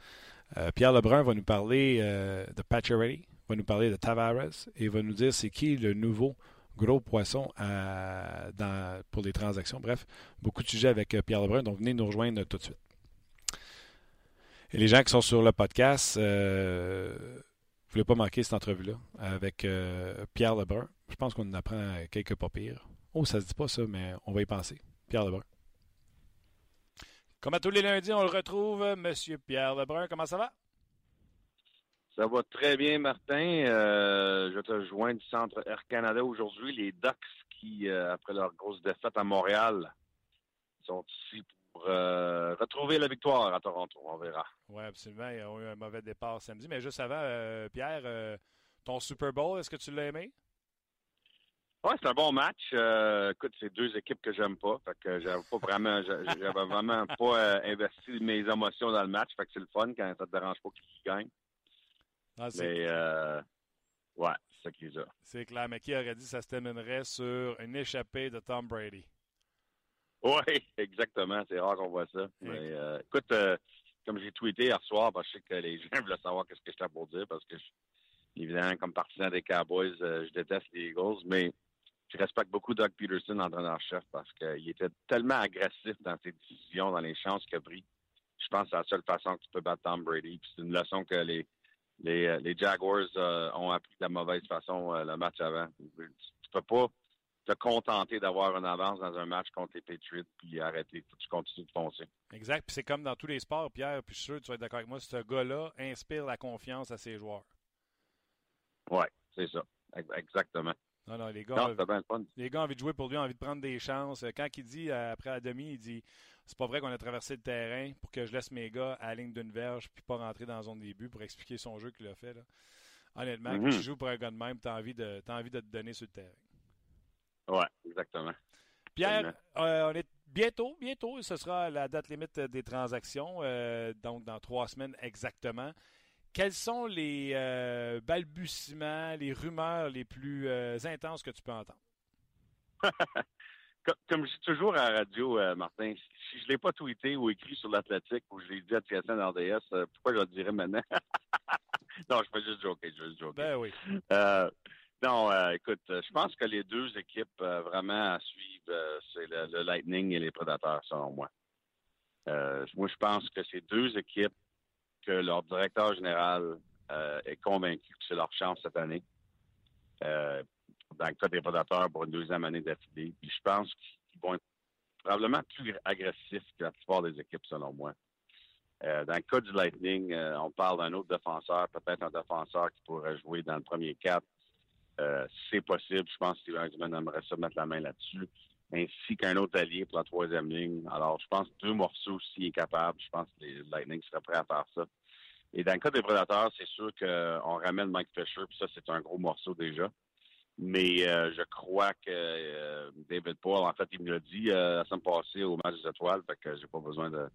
Euh, Pierre Lebrun va nous parler euh, de Pacioretty, va nous parler de Tavares et va nous dire c'est qui le nouveau gros poisson pour les transactions. Bref, beaucoup de sujets avec euh, Pierre Lebrun, donc venez nous rejoindre tout de suite. Et les gens qui sont sur le podcast, euh, vous ne voulez pas manquer cette entrevue-là avec euh, Pierre Lebrun. Je pense qu'on en apprend quelques pas pires. Oh, ça se dit pas ça, mais on va y penser. Pierre Lebrun. Comme à tous les lundis, on le retrouve, Monsieur Pierre Lebrun. Comment ça va? Ça va très bien, Martin. Euh, je te joins du centre Air Canada aujourd'hui. Les Ducks qui, euh, après leur grosse défaite à Montréal, sont ici pour euh, retrouver la victoire à Toronto. On verra. Oui, absolument. Ils ont eu un mauvais départ samedi. Mais juste avant, Pierre, ton Super Bowl, est-ce que tu l'as aimé? Ouais, c'est un bon match. Écoute, c'est deux équipes que j'aime pas. Fait que j'avais pas vraiment, j'a- j'avais vraiment pas investi mes émotions dans le match. Fait que c'est le fun quand ça te dérange pas qui gagne. Ah, c'est, Mais euh, ouais, c'est ça qui est ça. c'est clair. Mais qui aurait dit que ça se terminerait sur une échappée de Tom Brady? Oui, exactement. C'est rare qu'on voit ça. Mais euh, écoute, euh, comme j'ai tweeté hier soir, parce que je sais que les gens veulent savoir qu'est-ce que j'étais pour dire, parce que je- évidemment, comme partisan des Cowboys, euh, je déteste les Eagles, mais je respecte beaucoup Doug Peterson, entraîneur-chef, parce qu'il était tellement agressif dans ses décisions, dans les chances qu'il a pris. Je pense que c'est la seule façon que tu peux battre Tom Brady. Puis C'est une leçon que les, les, euh, les Jaguars euh, ont appris de la mauvaise façon euh, le match avant. Tu tu peux pas te contenter d'avoir une avance dans un match contre les Patriots puis arrêter. Tu continues de foncer. Exact. Puis c'est comme dans tous les sports, Pierre, puis je suis sûr que tu vas être d'accord avec moi, ce gars-là inspire la confiance à ses joueurs. Ouais, c'est ça. Ex- Exactement. Non, non, les gars, Non, ont- c'était bien le fun. les gars ont envie de jouer pour lui, ont envie de prendre des chances. Quand il dit, après la demi, il dit c'est pas vrai qu'on a traversé le terrain pour que je laisse mes gars à la ligne d'une verge puis pas rentrer dans la zone des buts pour expliquer son jeu qu'il a fait. Là. Honnêtement, Mhm. quand tu joues pour un gars de même, tu as envie de, envie de te donner sur le terrain. Ouais, exactement. Pierre, euh, on est bientôt, bientôt, ce sera la date limite des transactions, euh, donc dans trois semaines exactement. Quels sont les euh, balbutiements, les rumeurs les plus intenses que tu peux entendre? Comme, comme je dis toujours à la radio, euh, Martin, si je ne l'ai pas tweeté ou écrit sur l'Atlantique ou je l'ai dit à TSN RDS, euh, pourquoi je le dirais maintenant? non, je fais juste joker, je fais juste joker. Ben oui. Euh, non, euh, écoute, je pense que les deux équipes vraiment à suivre, c'est le, le Lightning et les Prédateurs, selon moi. Moi, je pense que c'est deux équipes que leur directeur général est convaincu que c'est leur chance cette année. Euh, dans le cas des Prédateurs pour une deuxième année d'affilée. Puis je pense qu'ils vont être probablement plus agressifs que la plupart des équipes, selon moi. Euh, dans le cas du Lightning, euh, on parle d'un autre défenseur, peut-être un défenseur qui pourrait jouer dans le premier quatre. Euh, c'est possible, je pense que Steven Eichmann aimerait ça mettre la main là-dessus, ainsi qu'un autre allié pour la troisième ligne. Alors, je pense deux morceaux, s'il est capable, je pense que les Lightning seraient prêts à faire ça. Et dans le cas des prédateurs, c'est sûr qu'on ramène Mike Fisher, puis ça, c'est un gros morceau déjà. Mais euh, je crois que euh, David Paul, en fait, il me l'a dit euh, la semaine passée au match des étoiles, fait que j'ai pas besoin de.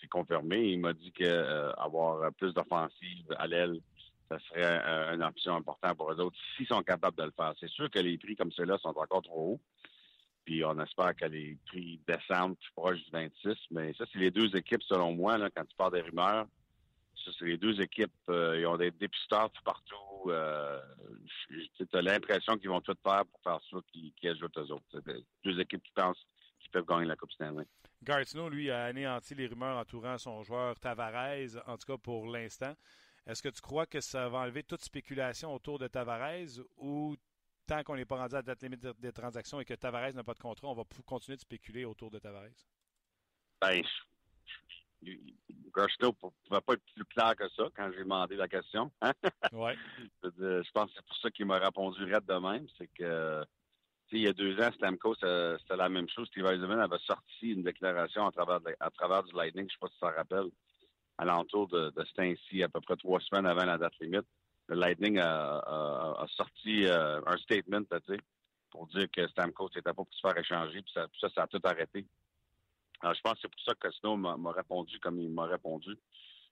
c'est confirmé. Il m'a dit que avoir plus d'offensive à l'aile, ça serait une option importante pour eux autres s'ils sont capables de le faire. C'est sûr que les prix comme ceux-là sont encore trop hauts. Puis on espère que les prix descendent plus proche du 26. Mais ça, c'est les deux équipes, selon moi, là, quand tu parles des rumeurs. Ça, c'est les deux équipes. Euh, ils ont des dépisteurs tout partout. Euh, tu as l'impression qu'ils vont tout faire pour faire ça qui, qui ajoutent eux autres. C'est deux équipes qui pensent qu'ils peuvent gagner la Coupe Stanley. Gartino, lui, a anéanti les rumeurs entourant son joueur Tavares, en tout cas pour l'instant. Est-ce que tu crois que ça va enlever toute spéculation autour de Tavares ou tant qu'on n'est pas rendu à la date limite des transactions et que Tavares n'a pas de contrat, on va continuer de spéculer autour de Tavares? Ben, Gershno ne pouvait pas être plus clair que ça quand j'ai demandé la question. Hein? Ouais. je pense que c'est pour ça qu'il m'a répondu raide de même. C'est que il y a deux ans, Stamkos, c'était la même chose. Steve Eisenman avait sorti une déclaration à travers, à travers du Lightning, je ne sais pas si ça rappelle, à l'entour de, de Stancy, à peu près trois semaines avant la date limite. Le Lightning a, sorti euh, un statement pour dire que Stamkos n'était pas pour se faire échanger, puis ça, ça, ça a tout arrêté. Alors, je pense que c'est pour ça que Snow m'a répondu comme il m'a répondu.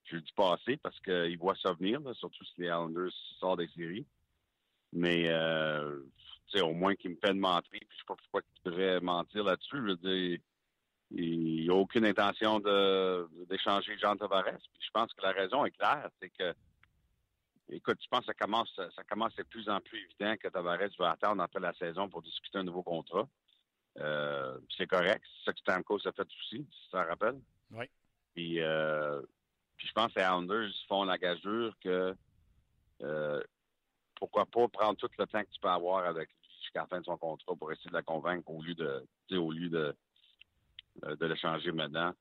Je lui dis passé parce qu'il voit ça venir, surtout si les Islanders sortent des séries. Mais, euh, au moins qu'il me fait de mentir, puis je sais pas pourquoi il devrait mentir là-dessus. Je veux dire, il n'y a aucune intention d'échanger Jean Tavares. Puis je pense que la raison est claire, c'est que, écoute, je pense que ça commence, ça commence de plus en plus évident que Tavares va attendre après la saison pour discuter un nouveau contrat. Euh, c'est correct. C'est ça que Stamkos a fait aussi, si ça rappelle. Oui. Puis, euh, puis je pense que les Islanders font la gageure que euh, pourquoi pas prendre tout le temps que tu peux avoir avec lui jusqu'à la fin de son contrat pour essayer de la convaincre au lieu de au lieu de, de le changer maintenant.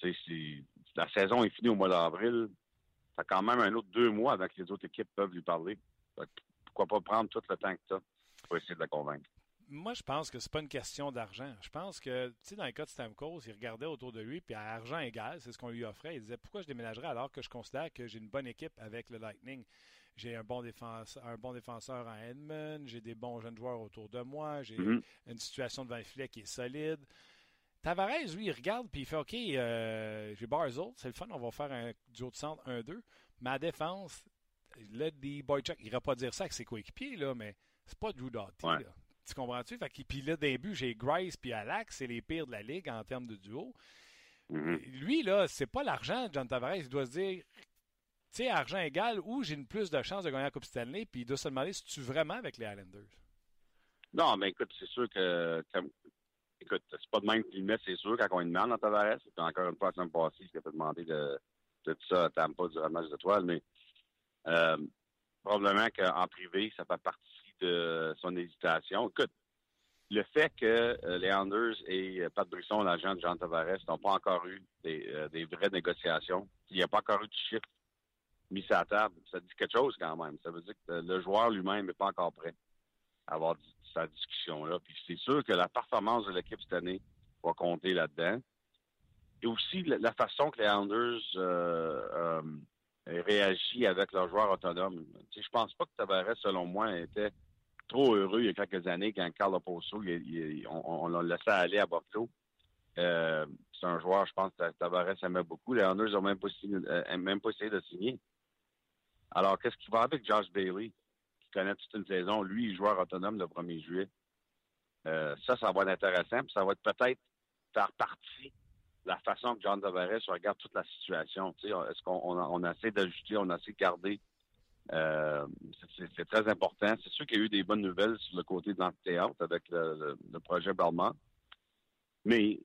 Si la saison est finie au mois d'avril, tu as quand même un autre deux mois avant que les autres équipes peuvent lui parler. Pourquoi pas prendre tout le temps que tu as pour essayer de la convaincre? Moi, je pense que c'est pas une question d'argent. Je pense que, tu sais, dans le cas de Stamkos, il regardait autour de lui, puis à argent égal, c'est ce qu'on lui offrait. Il disait pourquoi je déménagerais alors que je considère que j'ai une bonne équipe avec le Lightning? J'ai un bon défenseur, un bon défenseur en Edmund, j'ai des bons jeunes joueurs autour de moi, j'ai mm-hmm. une situation devant le filet qui est solide. Tavares, lui, il regarde puis il fait OK, euh, j'ai Barzell, c'est le fun, on va faire un duo de centre 1-2. Ma défense, là, des Boychuk, il va pas dire ça avec ses coéquipiers, là, mais c'est pas Drew Doughty. Tu comprends-tu? Fait que, puis là, début, j'ai Grice puis Alex, c'est les pires de la ligue en termes de duo. Mm-hmm. Lui, là, c'est pas l'argent, John Tavares. Il doit se dire, tu sais, argent égal, où j'ai une plus de chance de gagner la Coupe Stanley, puis il doit se demander si tu vraiment avec les Islanders. Non, mais écoute, c'est sûr que, écoute, c'est pas de même qu'il met, c'est sûr, quand on lui demande à Tavares. Puis encore une fois, la semaine passée, il a fait demander de, de tout ça à Tampa du match d'étoiles, mais euh, probablement qu'en privé, ça fait partie de son hésitation. Écoute, le fait que euh, les Anders et euh, Pat Brisson, l'agent de Jean Tavares, n'ont pas encore eu des, euh, vraies négociations, il n'y a pas encore eu de chiffre mis à la table, ça dit quelque chose quand même. Ça veut dire que le joueur lui-même n'est pas encore prêt à avoir sa discussion-là. Puis c'est sûr que la performance de l'équipe cette année va compter là-dedans. Et aussi la, façon que les Anders réagissent avec leurs joueurs autonomes. Sais, je pense pas que Tavares, selon moi, était trop heureux il y a quelques années quand Carlo Posso, on, l'a laissé aller à Bordeaux. Euh, c'est un joueur, je pense, Tavares aimait beaucoup. Les Hunters n'ont même, pas euh, même pas essayé de signer. Alors, qu'est-ce qui va avec Josh Bailey, qui connaît toute une saison? Lui, joueur autonome le 1er juillet. Euh, ça, ça va être intéressant. Puis ça va être peut-être faire partie de la façon que John Tavares regarde toute la situation. Est-ce qu'on on, a essaie d'ajuster, on a essayé de garder euh, c'est très important. C'est sûr qu'il y a eu des bonnes nouvelles sur le côté de l'amphithéâtre avec le, projet Belmont. Mais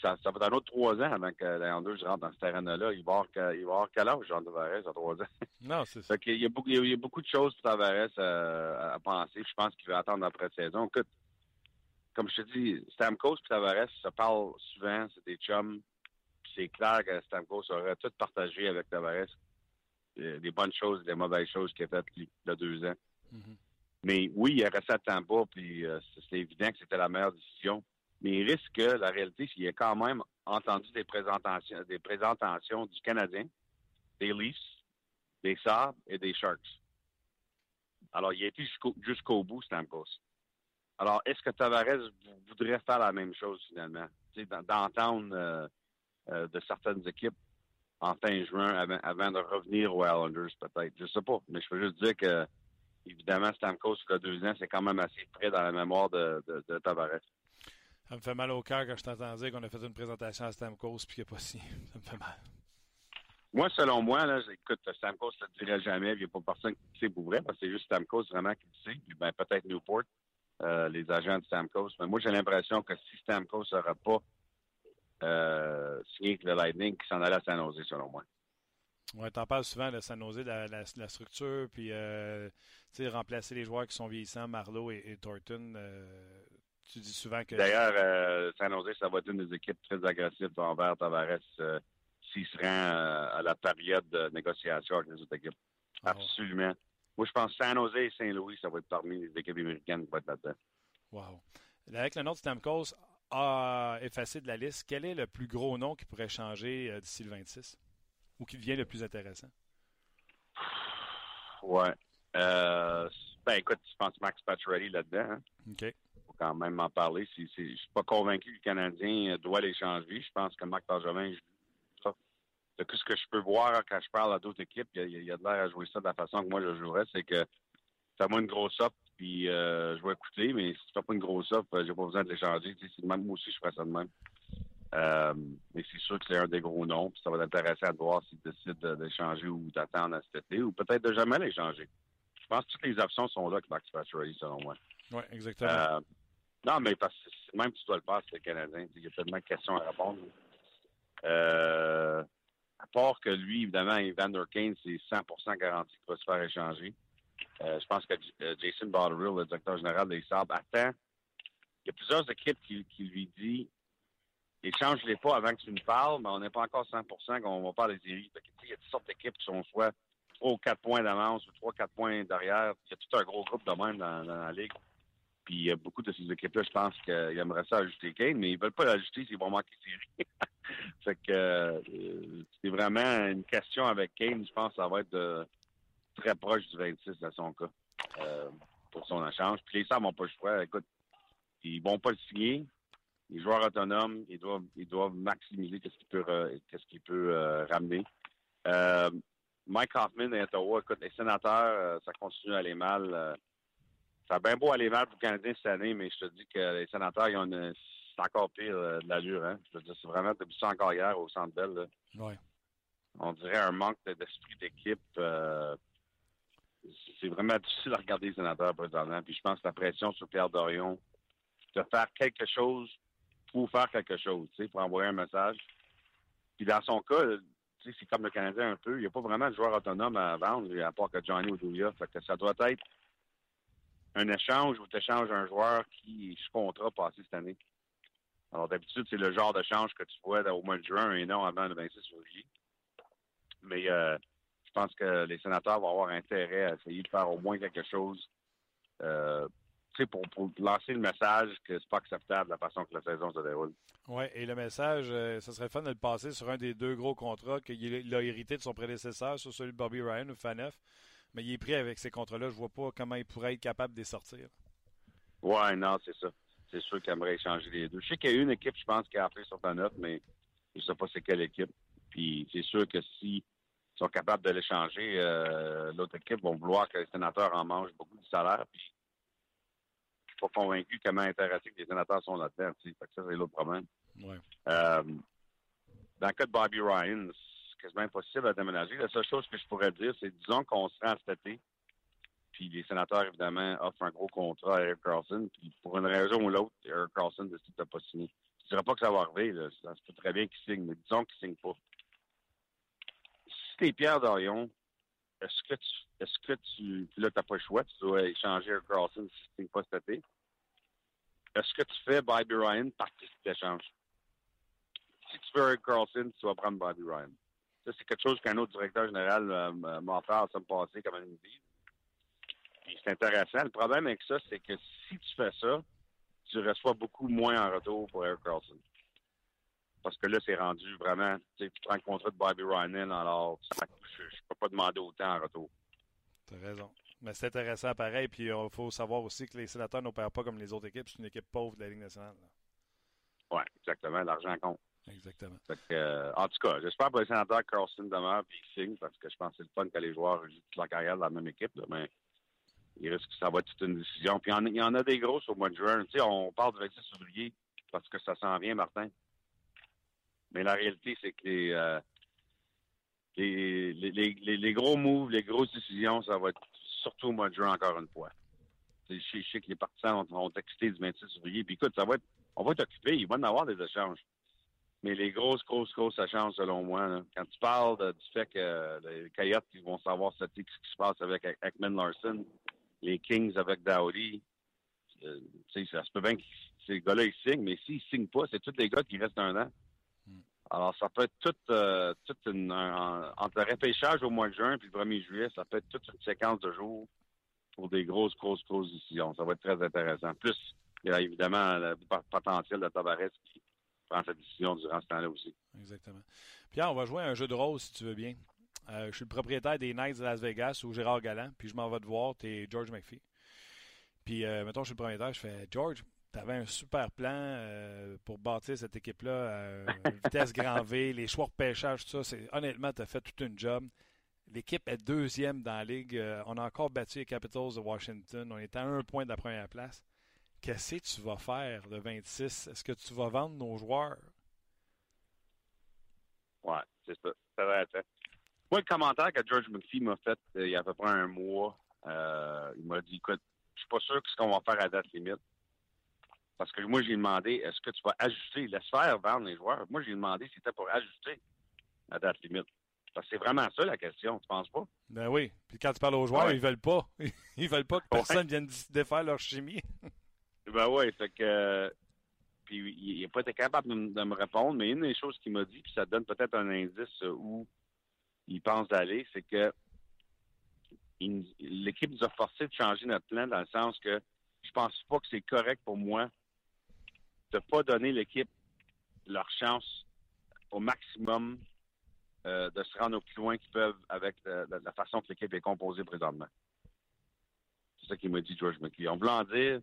ça, ça va être un autre trois ans avant que les Islanders rentrent dans ce terrain-là. Il va avoir, quel âge, Jean Tavares, à trois ans? Non, c'est ça. il, y a beaucoup, il, y a, beaucoup de choses pour Tavares à, à penser. Je pense qu'il va attendre l'après-saison. Écoute, comme je te dis, Stamkos et Tavares se parlent souvent, c'est des chums. c'est clair que Stamkos aurait tout partagé avec Tavares euh, des bonnes choses, des mauvaises choses qu'il a faites il y a deux ans. Mm-hmm. Mais oui, il a resté à Tampa, puis euh, c'est évident que c'était la meilleure décision. Mais il risque que la réalité, c'est qu'il a quand même entendu des présentations, des présentations du Canadien des Leafs, des Sabres et des Sharks. Alors, il a été jusqu'au jusqu'au bout, Stamkos. Alors, est-ce que Tavares voudrait faire la même chose finalement? D'entendre euh, euh, de certaines équipes en fin juin avant, avant de revenir aux Islanders, peut-être. Je sais pas. Mais je peux juste dire que, évidemment, Stamkos, il y a deux ans, c'est quand même assez près dans la mémoire de, de, de Tavares. Ça me fait mal au cœur quand je t'entends dire qu'on a fait une présentation à Stamkos puis qu'il n'y a pas si. Ça me fait mal. Moi, selon moi, là, écoute, Stamkos ne le dirait jamais. Il n'y a pas personne qui le sait pour vrai, parce que c'est juste Stamkos vraiment qui le sait. Puis ben, peut-être Newport, euh, les agents de Stamkos. Mais moi, j'ai l'impression que si Stamkos n'aurait pas euh, signé avec le Lightning, qu'il s'en allait à San Jose, selon moi. Ouais, t'en parles souvent de San Jose, la, la, la structure, puis euh, tu sais, remplacer les joueurs qui sont vieillissants, Marlowe et, et Thornton. euh, tu dis souvent que. D'ailleurs, euh, San Jose, ça va être une des équipes très agressives envers Tavares euh, s'il se rend à la période de négociation avec les autres équipes. Ah ouais. Absolument. Moi, je pense que San Jose et Saint-Louis, ça va être parmi les équipes américaines qui vont être là-dedans. Wow. Avec le nom de Stamkos a effacé de la liste, quel est le plus gros nom qui pourrait changer euh, d'ici le 26 ou qui devient le plus intéressant? Ouais. Euh, ben, écoute, je pense Max Pacioretty là-dedans. Hein. OK. faut quand même en parler. Je suis pas convaincu que le Canadien doit les changer. Je pense que Marc Bergevin, je- de tout ce que je peux voir quand je parle à d'autres équipes, il y a, il y a de l'air à jouer ça de la façon que moi je jouerais, c'est que fais-moi une grosse offre, puis euh, je vais écouter, mais si tu fais pas une grosse offre, euh, j'ai pas besoin de l'échanger. Même, moi aussi, je ferais ça de même. Euh, mais c'est sûr que c'est un des gros noms, puis ça va être intéressant de voir s'ils décident de- d'échanger ou d'attendre à cet été, ou peut-être de jamais l'échanger. Je pense que toutes les options sont là avec Max Pacioretty, selon moi. Oui, exactement. Euh, non, mais parce que même si tu dois le faire, c'est le Canadien. Il y a tellement de questions à répondre. Euh, à part que lui, évidemment, Evander Kane, c'est 100% garanti qu'il va se faire échanger. Euh, je pense que euh, Jason Botterill, le directeur général des Sabres, attend. Il y a plusieurs équipes qui, lui disent échange-les pas avant que tu nous parles, mais on n'est pas encore 100% qu'on va faire les séries. Il y a toutes sortes d'équipes qui sont soit 3 ou 4 points d'avance ou 3 4 points derrière. Il y a tout un gros groupe de même dans, dans la ligue. Puis il y a beaucoup de ces équipes-là, je pense qu'ils aimeraient ça ajouter Kane, mais ils veulent pas l'ajouter s'ils vont manquer série. fait que euh, c'est vraiment une question avec Kane, je pense que ça va être de, très proche du 26 dans son cas euh, pour son échange. Puis les Sabres n'ont pas le choix. Écoute, ils vont pas le signer. Les joueurs autonomes, ils doivent, ils doivent maximiser qu'est-ce qu'il peut, euh, qu'est-ce euh, ramener. Mike Hoffman et Ottawa, écoute, les sénateurs, ça continue à aller mal. ça a bien beau aller mal pour le Canadien cette année, mais je te dis que les sénateurs, ils ont une, c'est encore pire de l'allure. Hein? Je veux dire, c'est vraiment depuis ça encore hier au Centre Bell. là. Ouais. On dirait un manque de- d'esprit d'équipe. euh, c'est- vraiment difficile à regarder les sénateurs présentement. Puis je pense que la pression sur Pierre Dorion de faire quelque chose pour faire quelque chose, tu sais, pour envoyer un message. Puis dans son cas, tu sais, c'est comme le Canadien un peu. Il n'y a pas vraiment de joueur autonome à vendre, à part que Johnny Oduya. Fait que ça doit être un échange où tu échanges un joueur qui est sous contrat passé cette année. Alors d'habitude, c'est le genre d'échange que tu vois au mois de juin et non avant le 26 février. Mais euh, pense que les sénateurs vont avoir intérêt à essayer de faire au moins quelque chose euh, pour, pour lancer le message que c'est pas acceptable la façon que la saison se déroule. Oui, et le message, euh, ce serait fun de le passer sur un des deux gros contrats qu'il il a hérité de son prédécesseur, sur celui de Bobby Ryan ou Faneuf. Mais il est pris avec ces contrats-là. Je vois pas comment il pourrait être capable de les sortir. Ouais, non, c'est ça. C'est sûr qu'il aimerait échanger les deux. Je sais qu'il y a une équipe, je pense, qui a appelé sur Faneuf, mais je sais pas c'est quelle équipe. Puis c'est sûr que s'ils sont capables de l'échanger, euh, l'autre équipe va vouloir que les sénateurs en mangent beaucoup du salaire. Puis je suis pas convaincu comment que les sénateurs sont là-dedans. Fait que ça, c'est l'autre problème. Ouais. Euh, dans le cas de Bobby Ryan, c'est quasiment impossible à déménager. La seule chose que je pourrais dire, c'est disons qu'on se rend cet été, puis les sénateurs, évidemment, offrent un gros contrat à Eric Carlson, puis pour une raison ou l'autre, Eric Carlson décide de ne pas signer. Je dirais pas que ça va arriver, là. ça se peut très bien qu'il signe, mais disons qu'il signe pas. T'es Pierre Dorion, est-ce que tu est-ce que tu puis là t'as pas le choix, tu dois échanger Eric Carlson si tu pas cet été? Est-ce que tu fais Bobby Ryan partie de l'échange? si tu veux Eric Carlson, tu vas prendre Bobby Ryan. Ça, c'est quelque chose qu'un autre directeur général m'a offert la semaine passée, comme me dit. C'est intéressant. Le problème avec ça, c'est que si tu fais ça, tu reçois beaucoup moins en retour pour Eric Carlson. Parce que là, c'est rendu vraiment. Tu prends le contrat de Bobby Ryan, alors je ne peux pas demander autant en retour. Tu as raison. Mais c'est intéressant pareil. Puis il faut savoir aussi que les sénateurs n'opèrent pas comme les autres équipes. C'est une équipe pauvre de la Ligue nationale. Oui, exactement. L'argent compte. Exactement. Euh, en tout cas, j'espère pour les sénateurs que Carlson demeure et qu'il signe parce que je pense que c'est le fun que les joueurs jouent toute leur carrière dans la même équipe. mais il risque que ça va être toute une décision. Puis il y en a, des grosses au mois de juin. Tu sais, on parle du 26 février parce que ça s'en vient, Martin. Mais la réalité, c'est que les, euh, les, les, les, gros moves, les grosses décisions, ça va être surtout au mois de juin, encore une fois. Je sais que les partisans vont exciter du 26 février. Puis écoute, ça va être, on va être occupé. Il va y avoir des échanges. Mais les grosses, grosses, grosses échanges, selon moi, quand tu parles du fait que les Coyotes vont savoir ce qui se passe avec Ekman Larson, les Kings avec Dowdy, euh, ça se peut bien que ces gars-là, ils signent, mais s'ils ne signent pas, c'est tous les gars qui restent un an. Alors, ça peut être toute, euh, une, entre le repêchage au mois de juin et le 1er juillet, ça peut être toute une séquence de jours pour des grosses, grosses, grosses décisions. Ça va être très intéressant. Plus, il y a évidemment le potentiel de Tavares qui prend sa décision durant ce temps-là aussi. Exactement. Pierre, on va jouer un jeu de rôle si tu veux bien. Euh, je suis le propriétaire des Knights de Las Vegas ou Gérard Galland, puis je m'en vais te voir, tu es George McPhee. Puis, euh, mettons, je suis le propriétaire, je fais George, tu avais un super plan euh, pour bâtir cette équipe-là, vitesse grand V, les choix de pêchage, tout ça. Honnêtement, tu as fait toute une job. L'équipe est deuxième dans la ligue. on a encore battu les Capitals de Washington. On est à un point de la première place. Qu'est-ce que tu vas faire le 26? Est-ce que tu vas vendre nos joueurs? Ouais, c'est ça. Ça va être. Moi, le commentaire que George McPhee m'a fait euh, il y a à peu près un mois, euh, il m'a dit écoute, je suis pas sûr que ce qu'on va faire à date limite. Parce que moi, j'ai demandé est-ce que tu vas ajuster, laisse faire vendre les joueurs. Moi, j'ai demandé si c'était pour ajuster à date limite. Parce que c'est vraiment ça la question, tu penses pas? Ben oui. Puis quand tu parles aux joueurs, ils veulent pas. Ils veulent pas que personne vienne défaire leur chimie. ben oui, fait que puis il n'a pas été capable de, me répondre, mais une des choses qu'il m'a dit, puis ça donne peut-être un indice où il pense d'aller, c'est que l'équipe nous a forcé de changer notre plan dans le sens que je pense pas que c'est correct pour moi de pas donner l'équipe leur chance au maximum euh, de se rendre au plus loin qu'ils peuvent avec la, façon que l'équipe est composée présentement. C'est ça qu'il m'a dit George McKee. En voulant dire,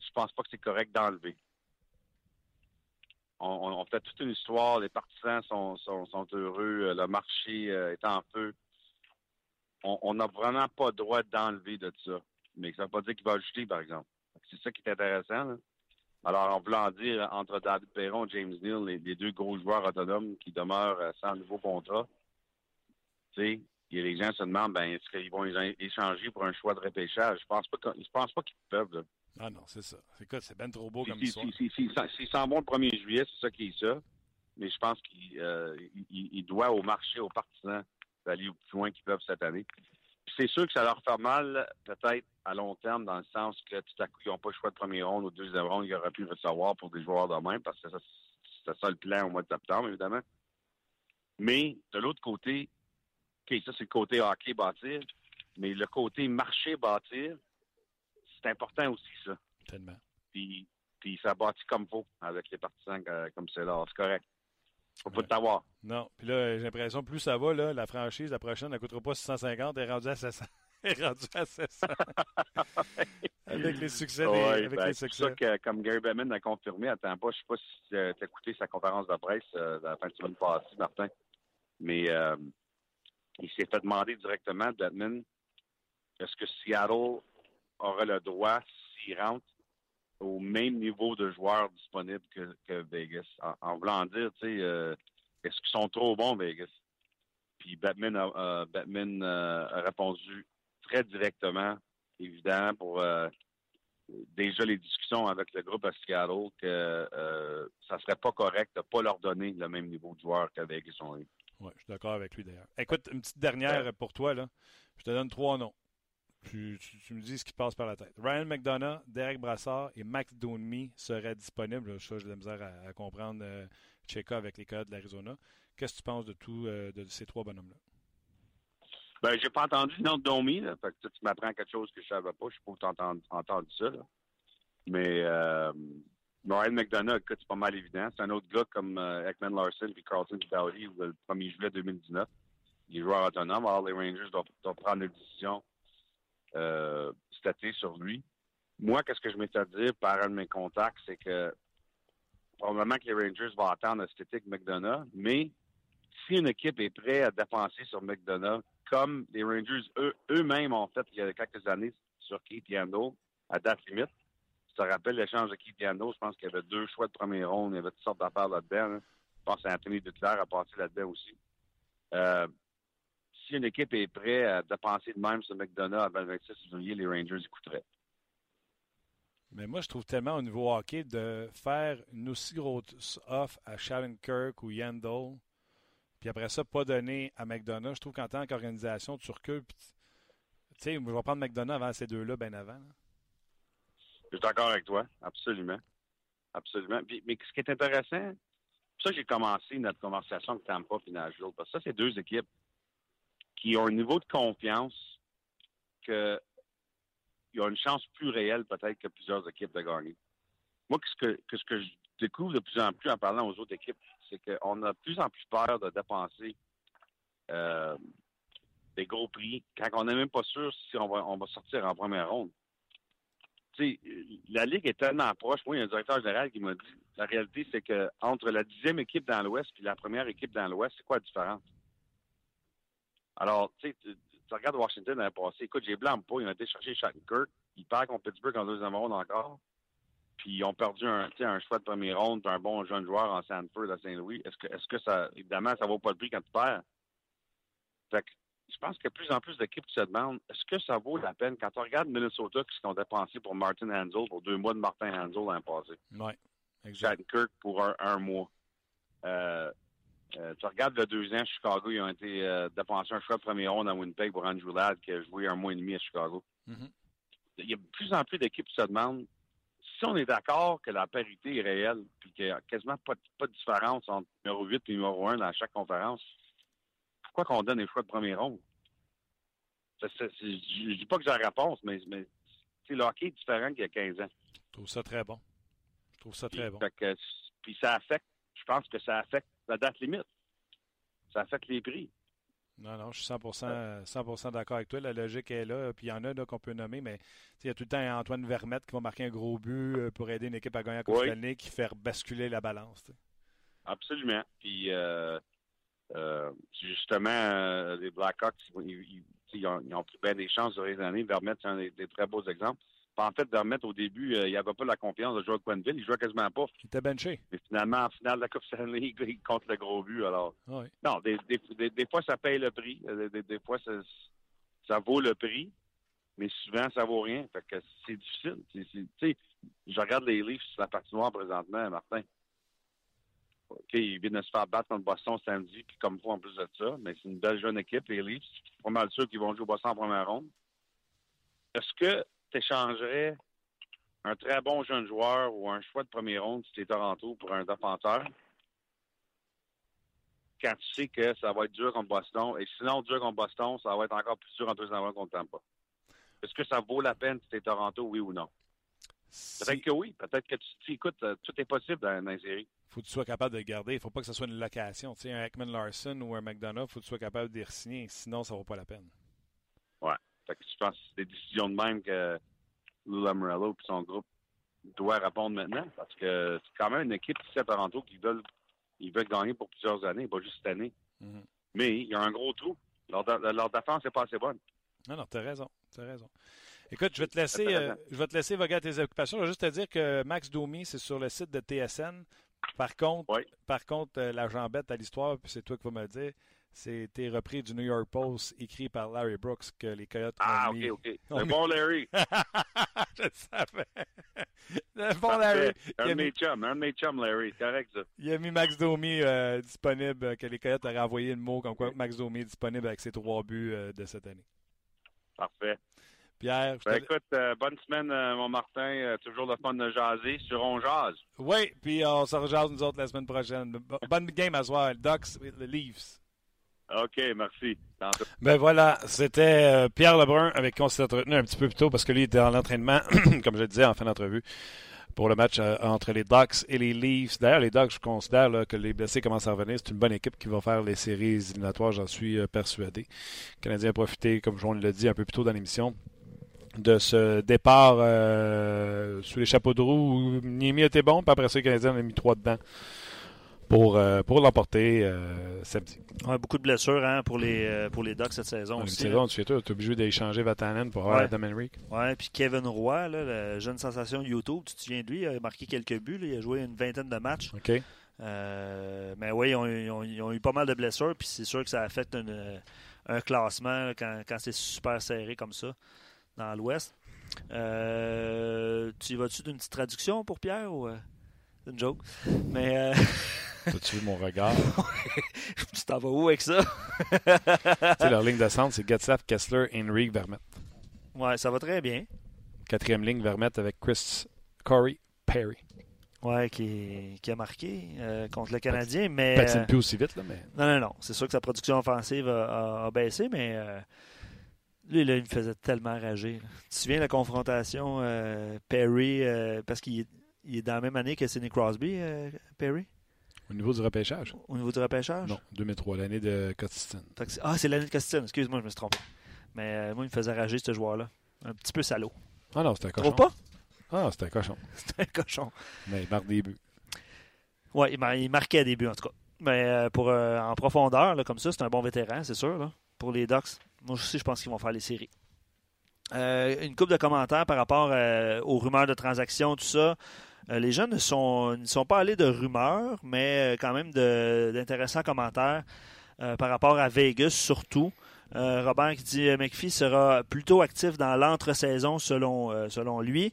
je pense pas que c'est correct d'enlever on, fait toute une histoire, les partisans sont, heureux, euh, le marché euh, est en feu. On n'a vraiment pas le droit d'enlever de ça. Mais ça ne veut pas dire qu'il va ajouter, par exemple. C'est ça qui est intéressant. Alors, en voulant dire, entre David Perron et James Neal, les, deux gros joueurs autonomes qui demeurent euh, sans nouveau contrat, tu sais, les gens se demandent, ben, est-ce qu'ils vont échanger pour un choix de repêchage? Je pense pas pense pas qu'ils peuvent. Ah non, c'est ça. Écoute, c'est bien trop beau comme si, histoire. S'il s'en vont le 1er juillet, c'est ça qui est ça. Mais je pense qu'il euh, doit au marché, aux partisans, d'aller au plus loin qu'ils peuvent cette année. C'est sûr que ça leur fait mal, peut-être à long terme, dans le sens que tout à coup, ils n'ont pas le choix de premier ronde ou de deuxième ronde, ils auraient pu recevoir pour des joueurs de même, parce que c'est ça le plan au mois de septembre, évidemment. Mais de l'autre côté, OK, ça c'est le côté hockey bâtir, mais le côté marché bâtir, c'est important aussi, ça. Tellement. Puis, puis ça bâtit comme faut avec les partisans comme c'est là. C'est correct. Faut pas t'avoir. Non. Puis là, j'ai l'impression, plus ça va, là, la franchise, la prochaine, ne coûtera pas 650, elle est rendue à 700. elle est rendue à 700. avec les succès. Ouais, avec ben, C'est ça que, comme Gary Bettman a confirmé, attends pas, je sais pas si tu as écouté sa conférence de presse euh, la fin de semaine passée, Martin, mais euh, il s'est fait demander directement, Bettman, est-ce que Seattle aura le droit, s'il rentre, au même niveau de joueurs disponibles que, Vegas. En, voulant dire, tu sais, euh, est-ce qu'ils sont trop bons, Vegas? Puis Batman a, Batman, euh, a répondu très directement, évidemment, pour euh, déjà les discussions avec le groupe à Seattle, que ça serait pas correct de ne pas leur donner le même niveau de joueurs que Vegas ont eu. Oui, je suis d'accord avec lui d'ailleurs. Écoute, une petite dernière pour toi, là. Je te donne trois noms. Tu, me dis ce qui passe par la tête. Ryan McDonough, Derek Brassard et Max Domi seraient disponibles. Ça, j'ai de la misère à, comprendre euh, avec les Coyotes de l'Arizona. Qu'est-ce que tu penses de tout euh, ces trois bonhommes-là? Ben, j'ai pas entendu le nom de Domi. Fait que, tu m'apprends quelque chose que je savais pas. Je sais pas tu entendu ça. Mais euh, Ryan McDonough, écoute, c'est pas mal évident. C'est un autre gars comme euh, Ekman Larson puis Carlton Dowdy le 1er juillet 2019. Il est joueur autonome. Alors, les Rangers doivent, doivent prendre une décision euh, cet été sur lui. Moi, qu'est-ce que je m'étais dit par un de mes contacts, c'est que probablement que les Rangers vont attendre cet été avec McDonough, mais si une équipe est prête à dépenser sur McDonough, comme les Rangers eux- eux-mêmes ont fait il y a quelques années sur Keith Yandel, à date limite, tu te rappelles l'échange de Keith Yandel, je pense qu'il y avait deux choix de première ronde, il y avait toutes sortes d'affaires là-dedans. là. Je pense qu'Anthony Duclair a passé là-dedans aussi. Euh, si une équipe est prête à dépenser de même sur McDonough avant le 26 février, les Rangers écouteraient. Mais moi, je trouve tellement au niveau hockey de faire une aussi grosse offre à Shattenkirk ou Yandel, puis après ça, pas donner à McDonough. Je trouve qu'en tant qu'organisation, tu recules. tu sais, je vais prendre McDonough avant ces deux-là, bien avant. là. Je suis d'accord avec toi, absolument. Absolument. Puis, mais ce qui est intéressant, c'est pour ça que j'ai commencé notre conversation avec Tampa et Nashville, parce que ça, c'est deux équipes qui ont un niveau de confiance que il y a une chance plus réelle peut-être que plusieurs équipes de gagner. Moi, ce que, je découvre de plus en plus en parlant aux autres équipes, c'est qu'on a de plus en plus peur de dépenser euh, des gros prix quand on n'est même pas sûr si on va, sortir en première ronde. Tu sais, la Ligue est tellement proche. Moi, il y a un directeur général qui m'a dit la réalité, c'est que entre la dixième équipe dans l'Ouest et la première équipe dans l'Ouest, c'est quoi la différence? Alors, tu sais, tu, tu regardes Washington l'année passée, écoute, j'ai blâme pas, ils ont été chercher Shattenkirk, ils perdent contre Pittsburgh en deuxième ronde encore, puis ils ont perdu un, choix de première ronde, puis un bon jeune joueur en Sanford à Saint-Louis. Est-ce que, est-ce que ça, évidemment, ça vaut pas le prix quand tu perds? Fait que, je pense qu'il y a de plus en plus d'équipes qui se demandent est-ce que ça vaut la peine? Quand on regarde Minnesota qui sont dépensés pour Martin Hansel pour deux mois de Martin Hansel l'an passé. Oui, exact. Kirk pour un, un mois. Euh, euh, tu regardes le deux ans, Chicago, ils ont été euh, dépensés un choix de premier ronde à Winnipeg pour Andrew Ladd qui a joué un mois et demi à Chicago. Mhm. Il y a de plus en plus d'équipes qui se demandent si on est d'accord que la parité est réelle puis qu'il n'y a quasiment pas, de- pas de différence entre numéro 8 et numéro 1 dans chaque conférence, pourquoi qu'on donne les choix de premier c'est- je ne dis pas que j'ai la réponse, mais, mais le hockey est différent qu'il y a 15 ans. Je trouve ça très bon. Je trouve ça très bon. Que, puis ça affecte, je pense que ça affecte la date limite. Ça affecte les prix. Non, non, je suis 100%, 100 d'accord avec toi. La logique est là. Puis il y en a qu'on peut nommer, mais il y a tout le temps Antoine Vermette qui va marquer un gros but euh, pour aider une équipe à gagner la Coupe Oui. Qui fait basculer la balance. Absolument. Puis, euh, euh, justement, euh, les Blackhawks, ils, ils- ils ont, ils ont pris bien des chances sur les années. Vermette, c'est un des, des très beaux exemples. En fait, Vermette, au début, euh, il n'avait pas la confiance de jouer à Quenneville. Il jouait quasiment pas. Il était benché. Mais finalement, en finale de la Coupe Stanley, il compte le gros but. Alors, Oui. non, des, des, des, des fois, ça paye le prix. Euh, Des, des fois, ça, ça vaut le prix. Mais souvent, ça vaut rien. Fait que c'est difficile. Tu sais, je regarde les livres sur la patinoire présentement, Martin. OK, ils viennent de se faire battre contre Boston samedi, puis comme fois en plus de ça, mais c'est une belle jeune équipe, les Leafs. Je suis pas mal sûr qu'ils vont jouer au Boston en première ronde. Est-ce que tu échangerais un très bon jeune joueur ou un choix de première ronde si tu es Toronto pour un défenseur? Quand tu sais que ça va être dur contre Boston, et sinon dur contre Boston, ça va être encore plus dur en deuxième ronde contre Tampa? Est-ce que ça vaut la peine si tu es Toronto, oui ou non? Peut-être que oui. Peut-être que tu tu- écoute, euh, tout est possible dans, dans les séries. faut que tu sois capable de le garder. Il ne faut pas que ce soit une location. Tu sais, un Ekman Larson ou un McDonough, il faut que tu sois capable de les signer. Sinon, ça ne vaut pas la peine. Fait que je pense que c'est des décisions de même que Lou Lamorello et son groupe doivent répondre maintenant. Parce que c'est quand même une équipe ici à Toronto qui veulent, ils veulent gagner pour plusieurs années, pas juste cette année. Mhm. Mais il y a un gros trou. Leur, leur défense n'est pas assez bonne. Non, non, tu as raison. Tu raison. Écoute, je vais te laisser, euh, je vais te laisser voguer à tes occupations. Je vais juste te dire que Max Domi, c'est sur le site de TSN. Par contre, Oui. par contre, euh, la jambette à l'histoire, puis c'est toi qui vas me le dire, c'était repris du New York Post, écrit par Larry Brooks, que les Coyotes Ah, ont OK, mis. OK. on Le met- bon Larry. je le savais. le bon Larry. Parfait. Un de mis, mes chums, un de mes chums, Larry. Correct, ça. il a mis Max Domi euh, disponible, que les Coyotes auraient envoyé le mot comme quoi Max Domi est disponible avec ses trois buts euh, de cette année. Parfait. Pierre, Ben, écoute, euh, bonne semaine, euh, mon Martin. Euh, toujours le fun de jaser sur On Jase. Oui, puis on se rejase nous autres la semaine prochaine. Bo- Bonne game à soir. Ducks, les Leafs. OK, merci. Ben voilà, c'était euh, Pierre Lebrun avec qui on s'est entretenu un petit peu plus tôt parce que lui était en entraînement, comme je le disais en fin d'entrevue, pour le match euh, entre les Ducks et les Leafs. D'ailleurs, les Ducks, je considère que les blessés commencent à revenir. C'est une bonne équipe qui va faire les séries éliminatoires, j'en suis euh, persuadé. Le Canadien a profité, comme on l'a dit un peu plus tôt dans l'émission, de ce départ euh, sous les chapeaux de roue Niemi était bon, puis après ça, le Canadien en a mis trois dedans pour, euh, pour l'emporter euh, samedi. Ouais, beaucoup de blessures hein, pour, les, euh, pour les Ducks cette saison Une aussi. saison, tu es obligé d'échanger Vatanen pour avoir Ouais. Adam Henry. Ouais, puis Kevin Roy, là, la jeune sensation YouTube, tu te souviens de lui, il a marqué quelques buts, là, il a joué une vingtaine de matchs. OK? Euh, mais oui, ils ont, ils ont- ils ont eu pas mal de blessures, puis c'est sûr que ça affecte une- un classement quand, quand c'est super serré comme ça dans l'Ouest. Tu y vas-tu d'une petite traduction pour Pierre ou c'est une joke? Mais euh, T'as-tu vu mon regard? tu t'en vas où avec ça? tu sais, leur ligne de centre, c'est Getzlaff, Kessler, Henry, Vermette. Ouais, ça va très bien. Quatrième ligne, Vermette avec Chris, Corey, Perry. Ouais, qui, qui a marqué euh, contre le Canadien, mais. Patine euh, plus aussi vite, là, mais Non, non, non. C'est sûr que sa production offensive a, a- a baissé, mais euh, lui, là, il me faisait tellement rager. là. Tu te souviens de la confrontation euh, Perry, parce qu'il est, est dans la même année que Sidney Crosby, Perry, au niveau du repêchage? au niveau du repêchage? Non, 2003, l'année de c'est- ah, c'est l'année de Costin. Excuse-moi, je me suis trompé. Mais euh, moi, il me faisait rager, ce joueur-là. Un petit peu salaud. Ah non, c'était un cochon. Pas? Ah non, c'était un cochon. C'était un cochon. Mais il marque des buts. Ouais, il, mar- il marquait des buts, en tout cas. Mais euh, pour, euh, en profondeur, là, comme ça, c'est un bon vétéran, c'est sûr. Là, pour les Ducks, moi aussi, je pense qu'ils vont faire les séries. Euh, une coupe de commentaires par rapport aux rumeurs de transactions, tout ça. Euh, les gens ne sont, ne sont pas allés de rumeurs, mais euh, quand même d'intéressants commentaires euh, par rapport à Vegas, surtout. Robert qui dit McPhee sera plutôt actif dans l'entre-saison selon, selon lui.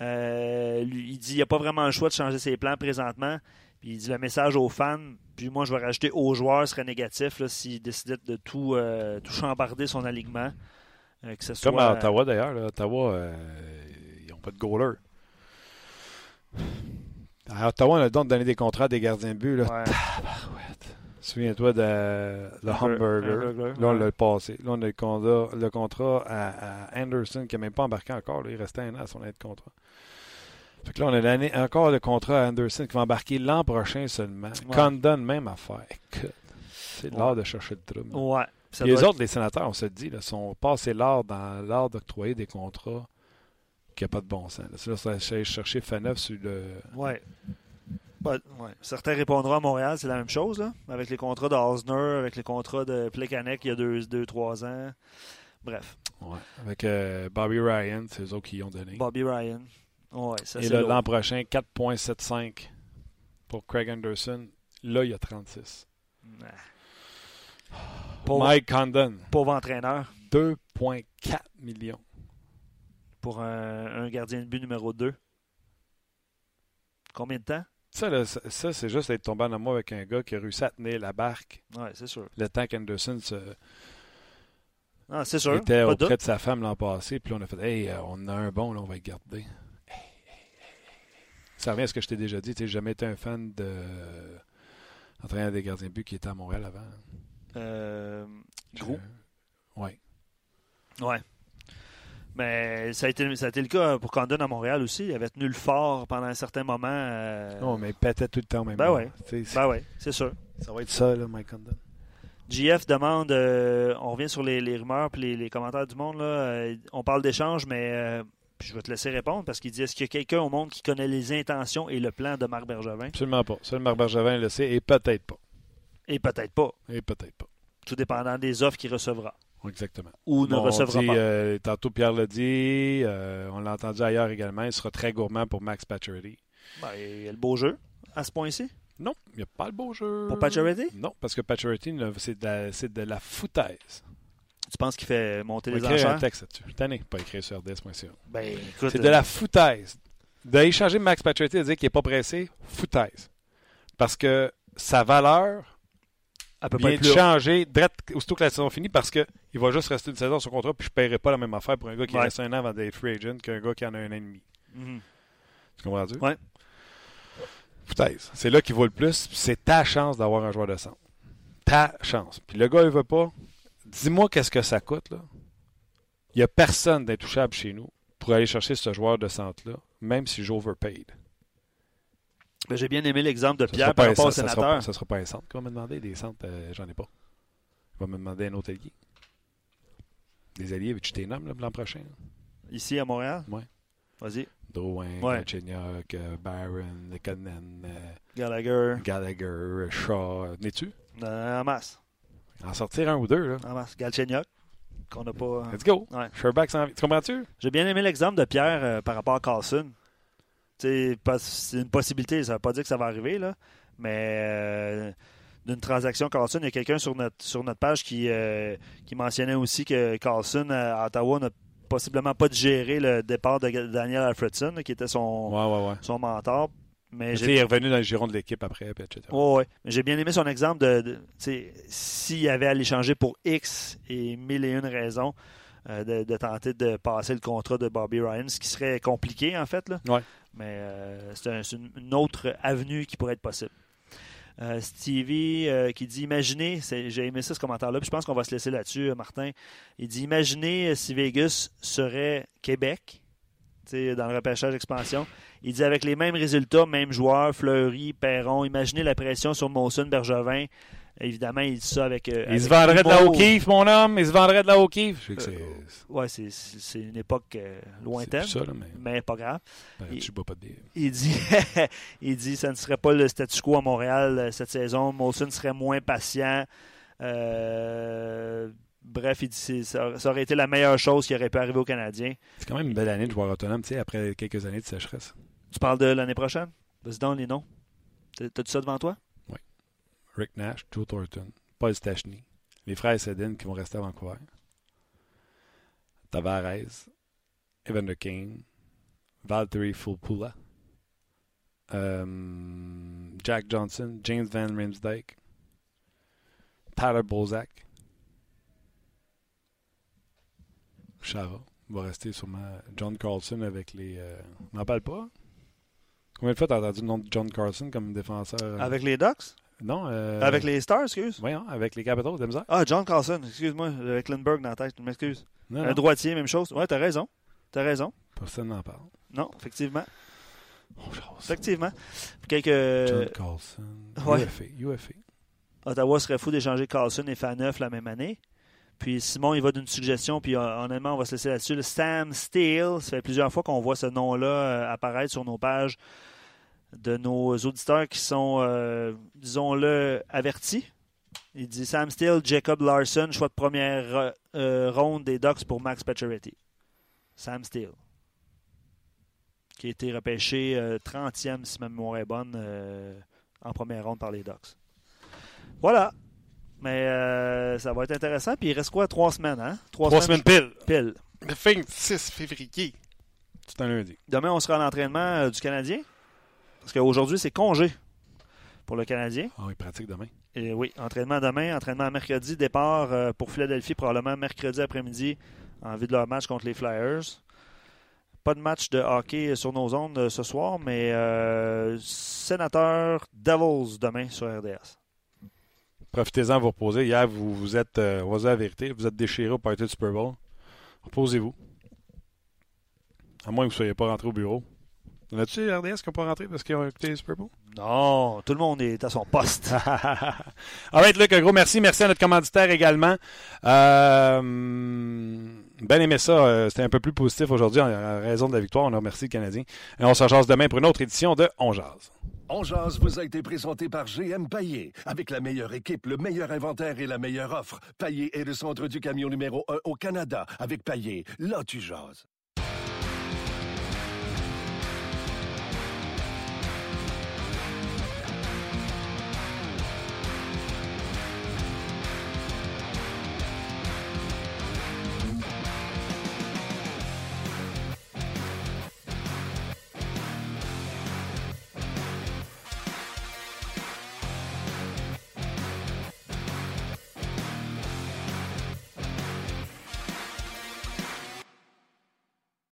Euh, lui, Il dit qu'il n'y a pas vraiment le choix de changer ses plans présentement. Puis il dit le message aux fans, puis moi je vais rajouter aux joueurs serait négatif s'il décidait de tout, euh, tout chambarder son alignement. Euh, que ce soit, Comme à Ottawa, d'ailleurs. Ottawa, ils n'ont pas de goaler. À Ottawa, on a le don de donner des contrats à des gardiens de but. Là. Ouais. Tabarouette. Souviens-toi de le Hamburger, Là, on l'a passé. Là, on a le contrat, le contrat à, à Anderson qui n'a même pas embarqué encore. là. Il restait un an à son année de contrat. Fait que là, on a l'année, encore le contrat à Anderson qui va embarquer l'an prochain seulement. Ouais. Condon, même affaire. C'est Ouais. l'art de chercher le trouble. Ouais. Ça les être- autres, les sénateurs, on se dit, là, sont passés l'art dans l'art d'octroyer des contrats qui n'a pas de bon sens. Là, ça, ça, chercher Faneuf sur le. Bah, ouais. Certains répondront à Montréal, c'est la même chose, là, avec les contrats de Osner, avec les contrats de Plekanec il y a 2-3 deux, trois ans. Bref, Ouais. Avec euh, Bobby Ryan, c'est eux autres qui y ont donné. Bobby Ryan. Ouais, ça Et l'an prochain, 4,75 pour Craig Anderson. Là, il y a 36. Nah. Pauvre, Mike Condon, pauvre entraîneur 2,4 millions. Pour un, un gardien de but numéro 2. Combien de temps? Ça, là, ça, ça, c'est juste être tombé en amour avec un gars qui a réussi à tenir la barque Ouais, c'est sûr. le temps qu'Anderson se, Ah, c'est sûr. était pas auprès de sa femme l'an passé. Puis on a fait Hey, euh, on a un bon, là, on va le garder. Ça revient à ce que je t'ai déjà dit. Tu n'as jamais été un fan de entraîneur des gardiens de but qui était à Montréal avant. Euh, Gros. Oui. Ouais. Mais ça a, été, ça a été le cas pour Condon à Montréal aussi. Il avait tenu le fort pendant un certain moment. euh, Non, mais il pétait tout le temps même Ben ouais. Sais, Ben oui, c'est sûr. Ça va être ça, là, Mike Condon. JF demande, euh, on revient sur les, les rumeurs et les, les commentaires du monde. Là, euh, on parle d'échange, mais puis je vais te laisser répondre parce qu'il dit est-ce qu'il y a quelqu'un au monde qui connaît les intentions et le plan de Marc Bergevin? Absolument pas. Seul Marc Bergevin le sait, et peut-être pas. Et peut-être pas, Et peut-être pas. tout dépendant des offres qu'il recevra Exactement. ou ne Bon, on recevra dit, pas. euh, tantôt, Pierre l'a dit. euh, on l'a entendu ailleurs également. Il sera très gourmand pour Max Pacioretty. Ben, il y a le beau jeu à ce point-ci? Non, il n'y a pas le beau jeu. Pour Pacioretty? Non, parce que Pacioretty, c'est de, la- c'est de la foutaise. Tu penses qu'il fait monter On les écrire un enchères? texte là-dessus. Tanné, pas écrire sur RDS.ca. Ben, C'est de la foutaise. D'échanger Max Pacioretty et dire qu'il n'est pas pressé, foutaise. Parce que sa valeur à peu près de plus changer aussitôt que la saison finit parce qu'il va juste rester une saison sur contrat puis je ne paierai pas la même affaire pour un gars qui Ouais. reste un an avant d'être free agent qu'un gars qui en a un an et demi. Mhm. Tu comprends-tu? Foutaise. C'est là qu'il vaut le plus. C'est ta chance d'avoir un joueur de centre. Ta chance. Puis le gars, il veut pas. Dis-moi qu'est-ce que ça coûte, là. Il n'y a personne d'intouchable chez nous pour aller chercher ce joueur de centre-là. même si j'overpaid. Ben, J'ai bien aimé l'exemple de Ça Pierre par rapport au centre- ça sera sénateur. Ça sera pas un centre qu'on va me demander. Des centres, euh, j'en ai pas. Il va me demander un autre allié. Des alliés, noms là, l'an prochain? Ici à Montréal? Ouais. Vas-y. Drouin, Ouais. Galchenyuk, euh, Barron, euh, Gallagher. Gallagher, Shaw. N'es-tu? Euh, en masse. En sortir un ou deux, là. En masse. Galchenyuk. Qu'on n'a pas. Let's go. Ouais. Sherback s'en. Tu comprends-tu? J'ai bien aimé l'exemple de Pierre euh, par rapport à Carlson. C'est une possibilité, ça ne veut pas dire que ça va arriver, là. mais euh, d'une transaction Carlson, il y a quelqu'un sur notre, sur notre page qui, euh, qui mentionnait aussi que Carlson euh, à Ottawa n'a possiblement pas digéré le départ de Daniel Alfredson, qui était son, Ouais, ouais, ouais. son mentor. Mais il est revenu dans le giron de l'équipe après, etc. Mais j'ai bien aimé son exemple de, de- s'il avait à l'échanger pour X et mille et une raisons euh, de, de tenter de passer le contrat de Bobby Ryan, ce qui serait compliqué en fait. Là. Ouais. Mais euh, c'est un- c'est une, autre avenue qui pourrait être possible. Euh, Stevie euh, qui dit Imaginez, j'ai aimé ça ce commentaire-là, puis je pense qu'on va se laisser là-dessus, euh, Martin. Il dit Imaginez si Vegas serait Québec, dans le repêchage expansion. Il dit avec les mêmes résultats, mêmes joueurs, Fleury, Perron. Imaginez la pression sur Monson, Bergevin. Évidemment, il dit ça avec. euh, Il avec se vendrait de la. O'Keefe, mon homme. Il se vendrait de la O'Keefe. Je sais que c'est. Ouais, c'est- une époque euh, lointaine, plus ça, là, mais. mais pas grave. ben, il- tu bois pas de bière. Il dit, il dit ça ne serait pas le statu quo à Montréal euh, cette saison. Molson serait moins patient. Euh, bref, il dit ça, ça aurait été la meilleure chose qui aurait pu arriver aux Canadiens. C'est quand même une belle année de joueur autonome, tu sais, après quelques années de sécheresse. Tu parles de l'année prochaine? Vas-y donc les noms. T'as- T'as-tu ça devant toi? Rick Nash, Joe Thornton, Paul Stachny, les frères Sedin qui vont rester à Vancouver, Tavares, Evander Kane, Valtteri Fulpula, euh, Jack Johnson, James Van Riemsdyk, Tyler Bozak, Chara. va rester sûrement John Carlson avec les. euh, on n'en parle pas? Combien de fois t'as entendu le nom de John Carlson comme défenseur? euh, Avec les Ducks? Non. euh, Avec les Stars, excuse? Voyons, avec les Capitals de misère. Ah, John Carlson, excuse-moi, avec Lindbergh dans la tête, je m'excuse. Non, Un non, droitier, même chose. Ouais, t'as raison. T'as raison. personne n'en parle. Non, effectivement. Jase. Effectivement. Quelques... John Carlson. ouais. UFA. UFA. Ottawa serait fou d'échanger Carlson et Faneuf la même année. Puis Simon, il va d'une suggestion, puis euh, honnêtement, on va se laisser là-dessus. Sam Steele, ça fait plusieurs fois qu'on voit ce nom-là euh, apparaître sur nos pages de nos auditeurs qui sont, euh, disons-le, avertis. Il dit Sam Steele, Jacob Larson, choix de première euh, euh, ronde des Ducks pour Max Pacioretty. Sam Steele. Qui a été repêché euh, 30e, si ma mémoire est bonne, euh, en première ronde par les Ducks. Voilà. Mais euh, ça va être intéressant. Puis il reste quoi? Trois semaines, hein? Trois semaines pile. pile. Le 26 février. C'est un lundi. Demain, on sera à l'entraînement euh, du Canadien. Parce qu'aujourd'hui, c'est congé pour le Canadien. Ah oui, pratique demain. Et oui, entraînement demain, entraînement mercredi, départ euh, pour Philadelphie, probablement mercredi après-midi, en vue de leur match contre les Flyers. Pas de match de hockey sur nos ondes euh, ce soir, mais euh, sénateur Devils demain sur RDS. Profitez-en vous reposer. Hier, vous, vous êtes, euh, on va dire la vérité, vous êtes déchiré au party du Super Bowl. Reposez-vous. À moins que vous ne soyez pas rentré au bureau. En as-tu RDS qui n'ont pas rentré parce qu'ils ont écouté Super Bowl? Non, tout le monde est à son poste. All right, Luc, un gros merci. Merci à notre commanditaire également. Euh, ben aimé ça. euh, C'était un peu plus positif aujourd'hui en en raison de la victoire. On a remercié le Canadien. Et on se jase demain pour une autre édition de On Jase. On jase vous a été présenté par GM Paillé. Avec la meilleure équipe, le meilleur inventaire et la meilleure offre. Paillé est le centre du camion numéro 1 au Canada. Avec Paillé, là tu jases.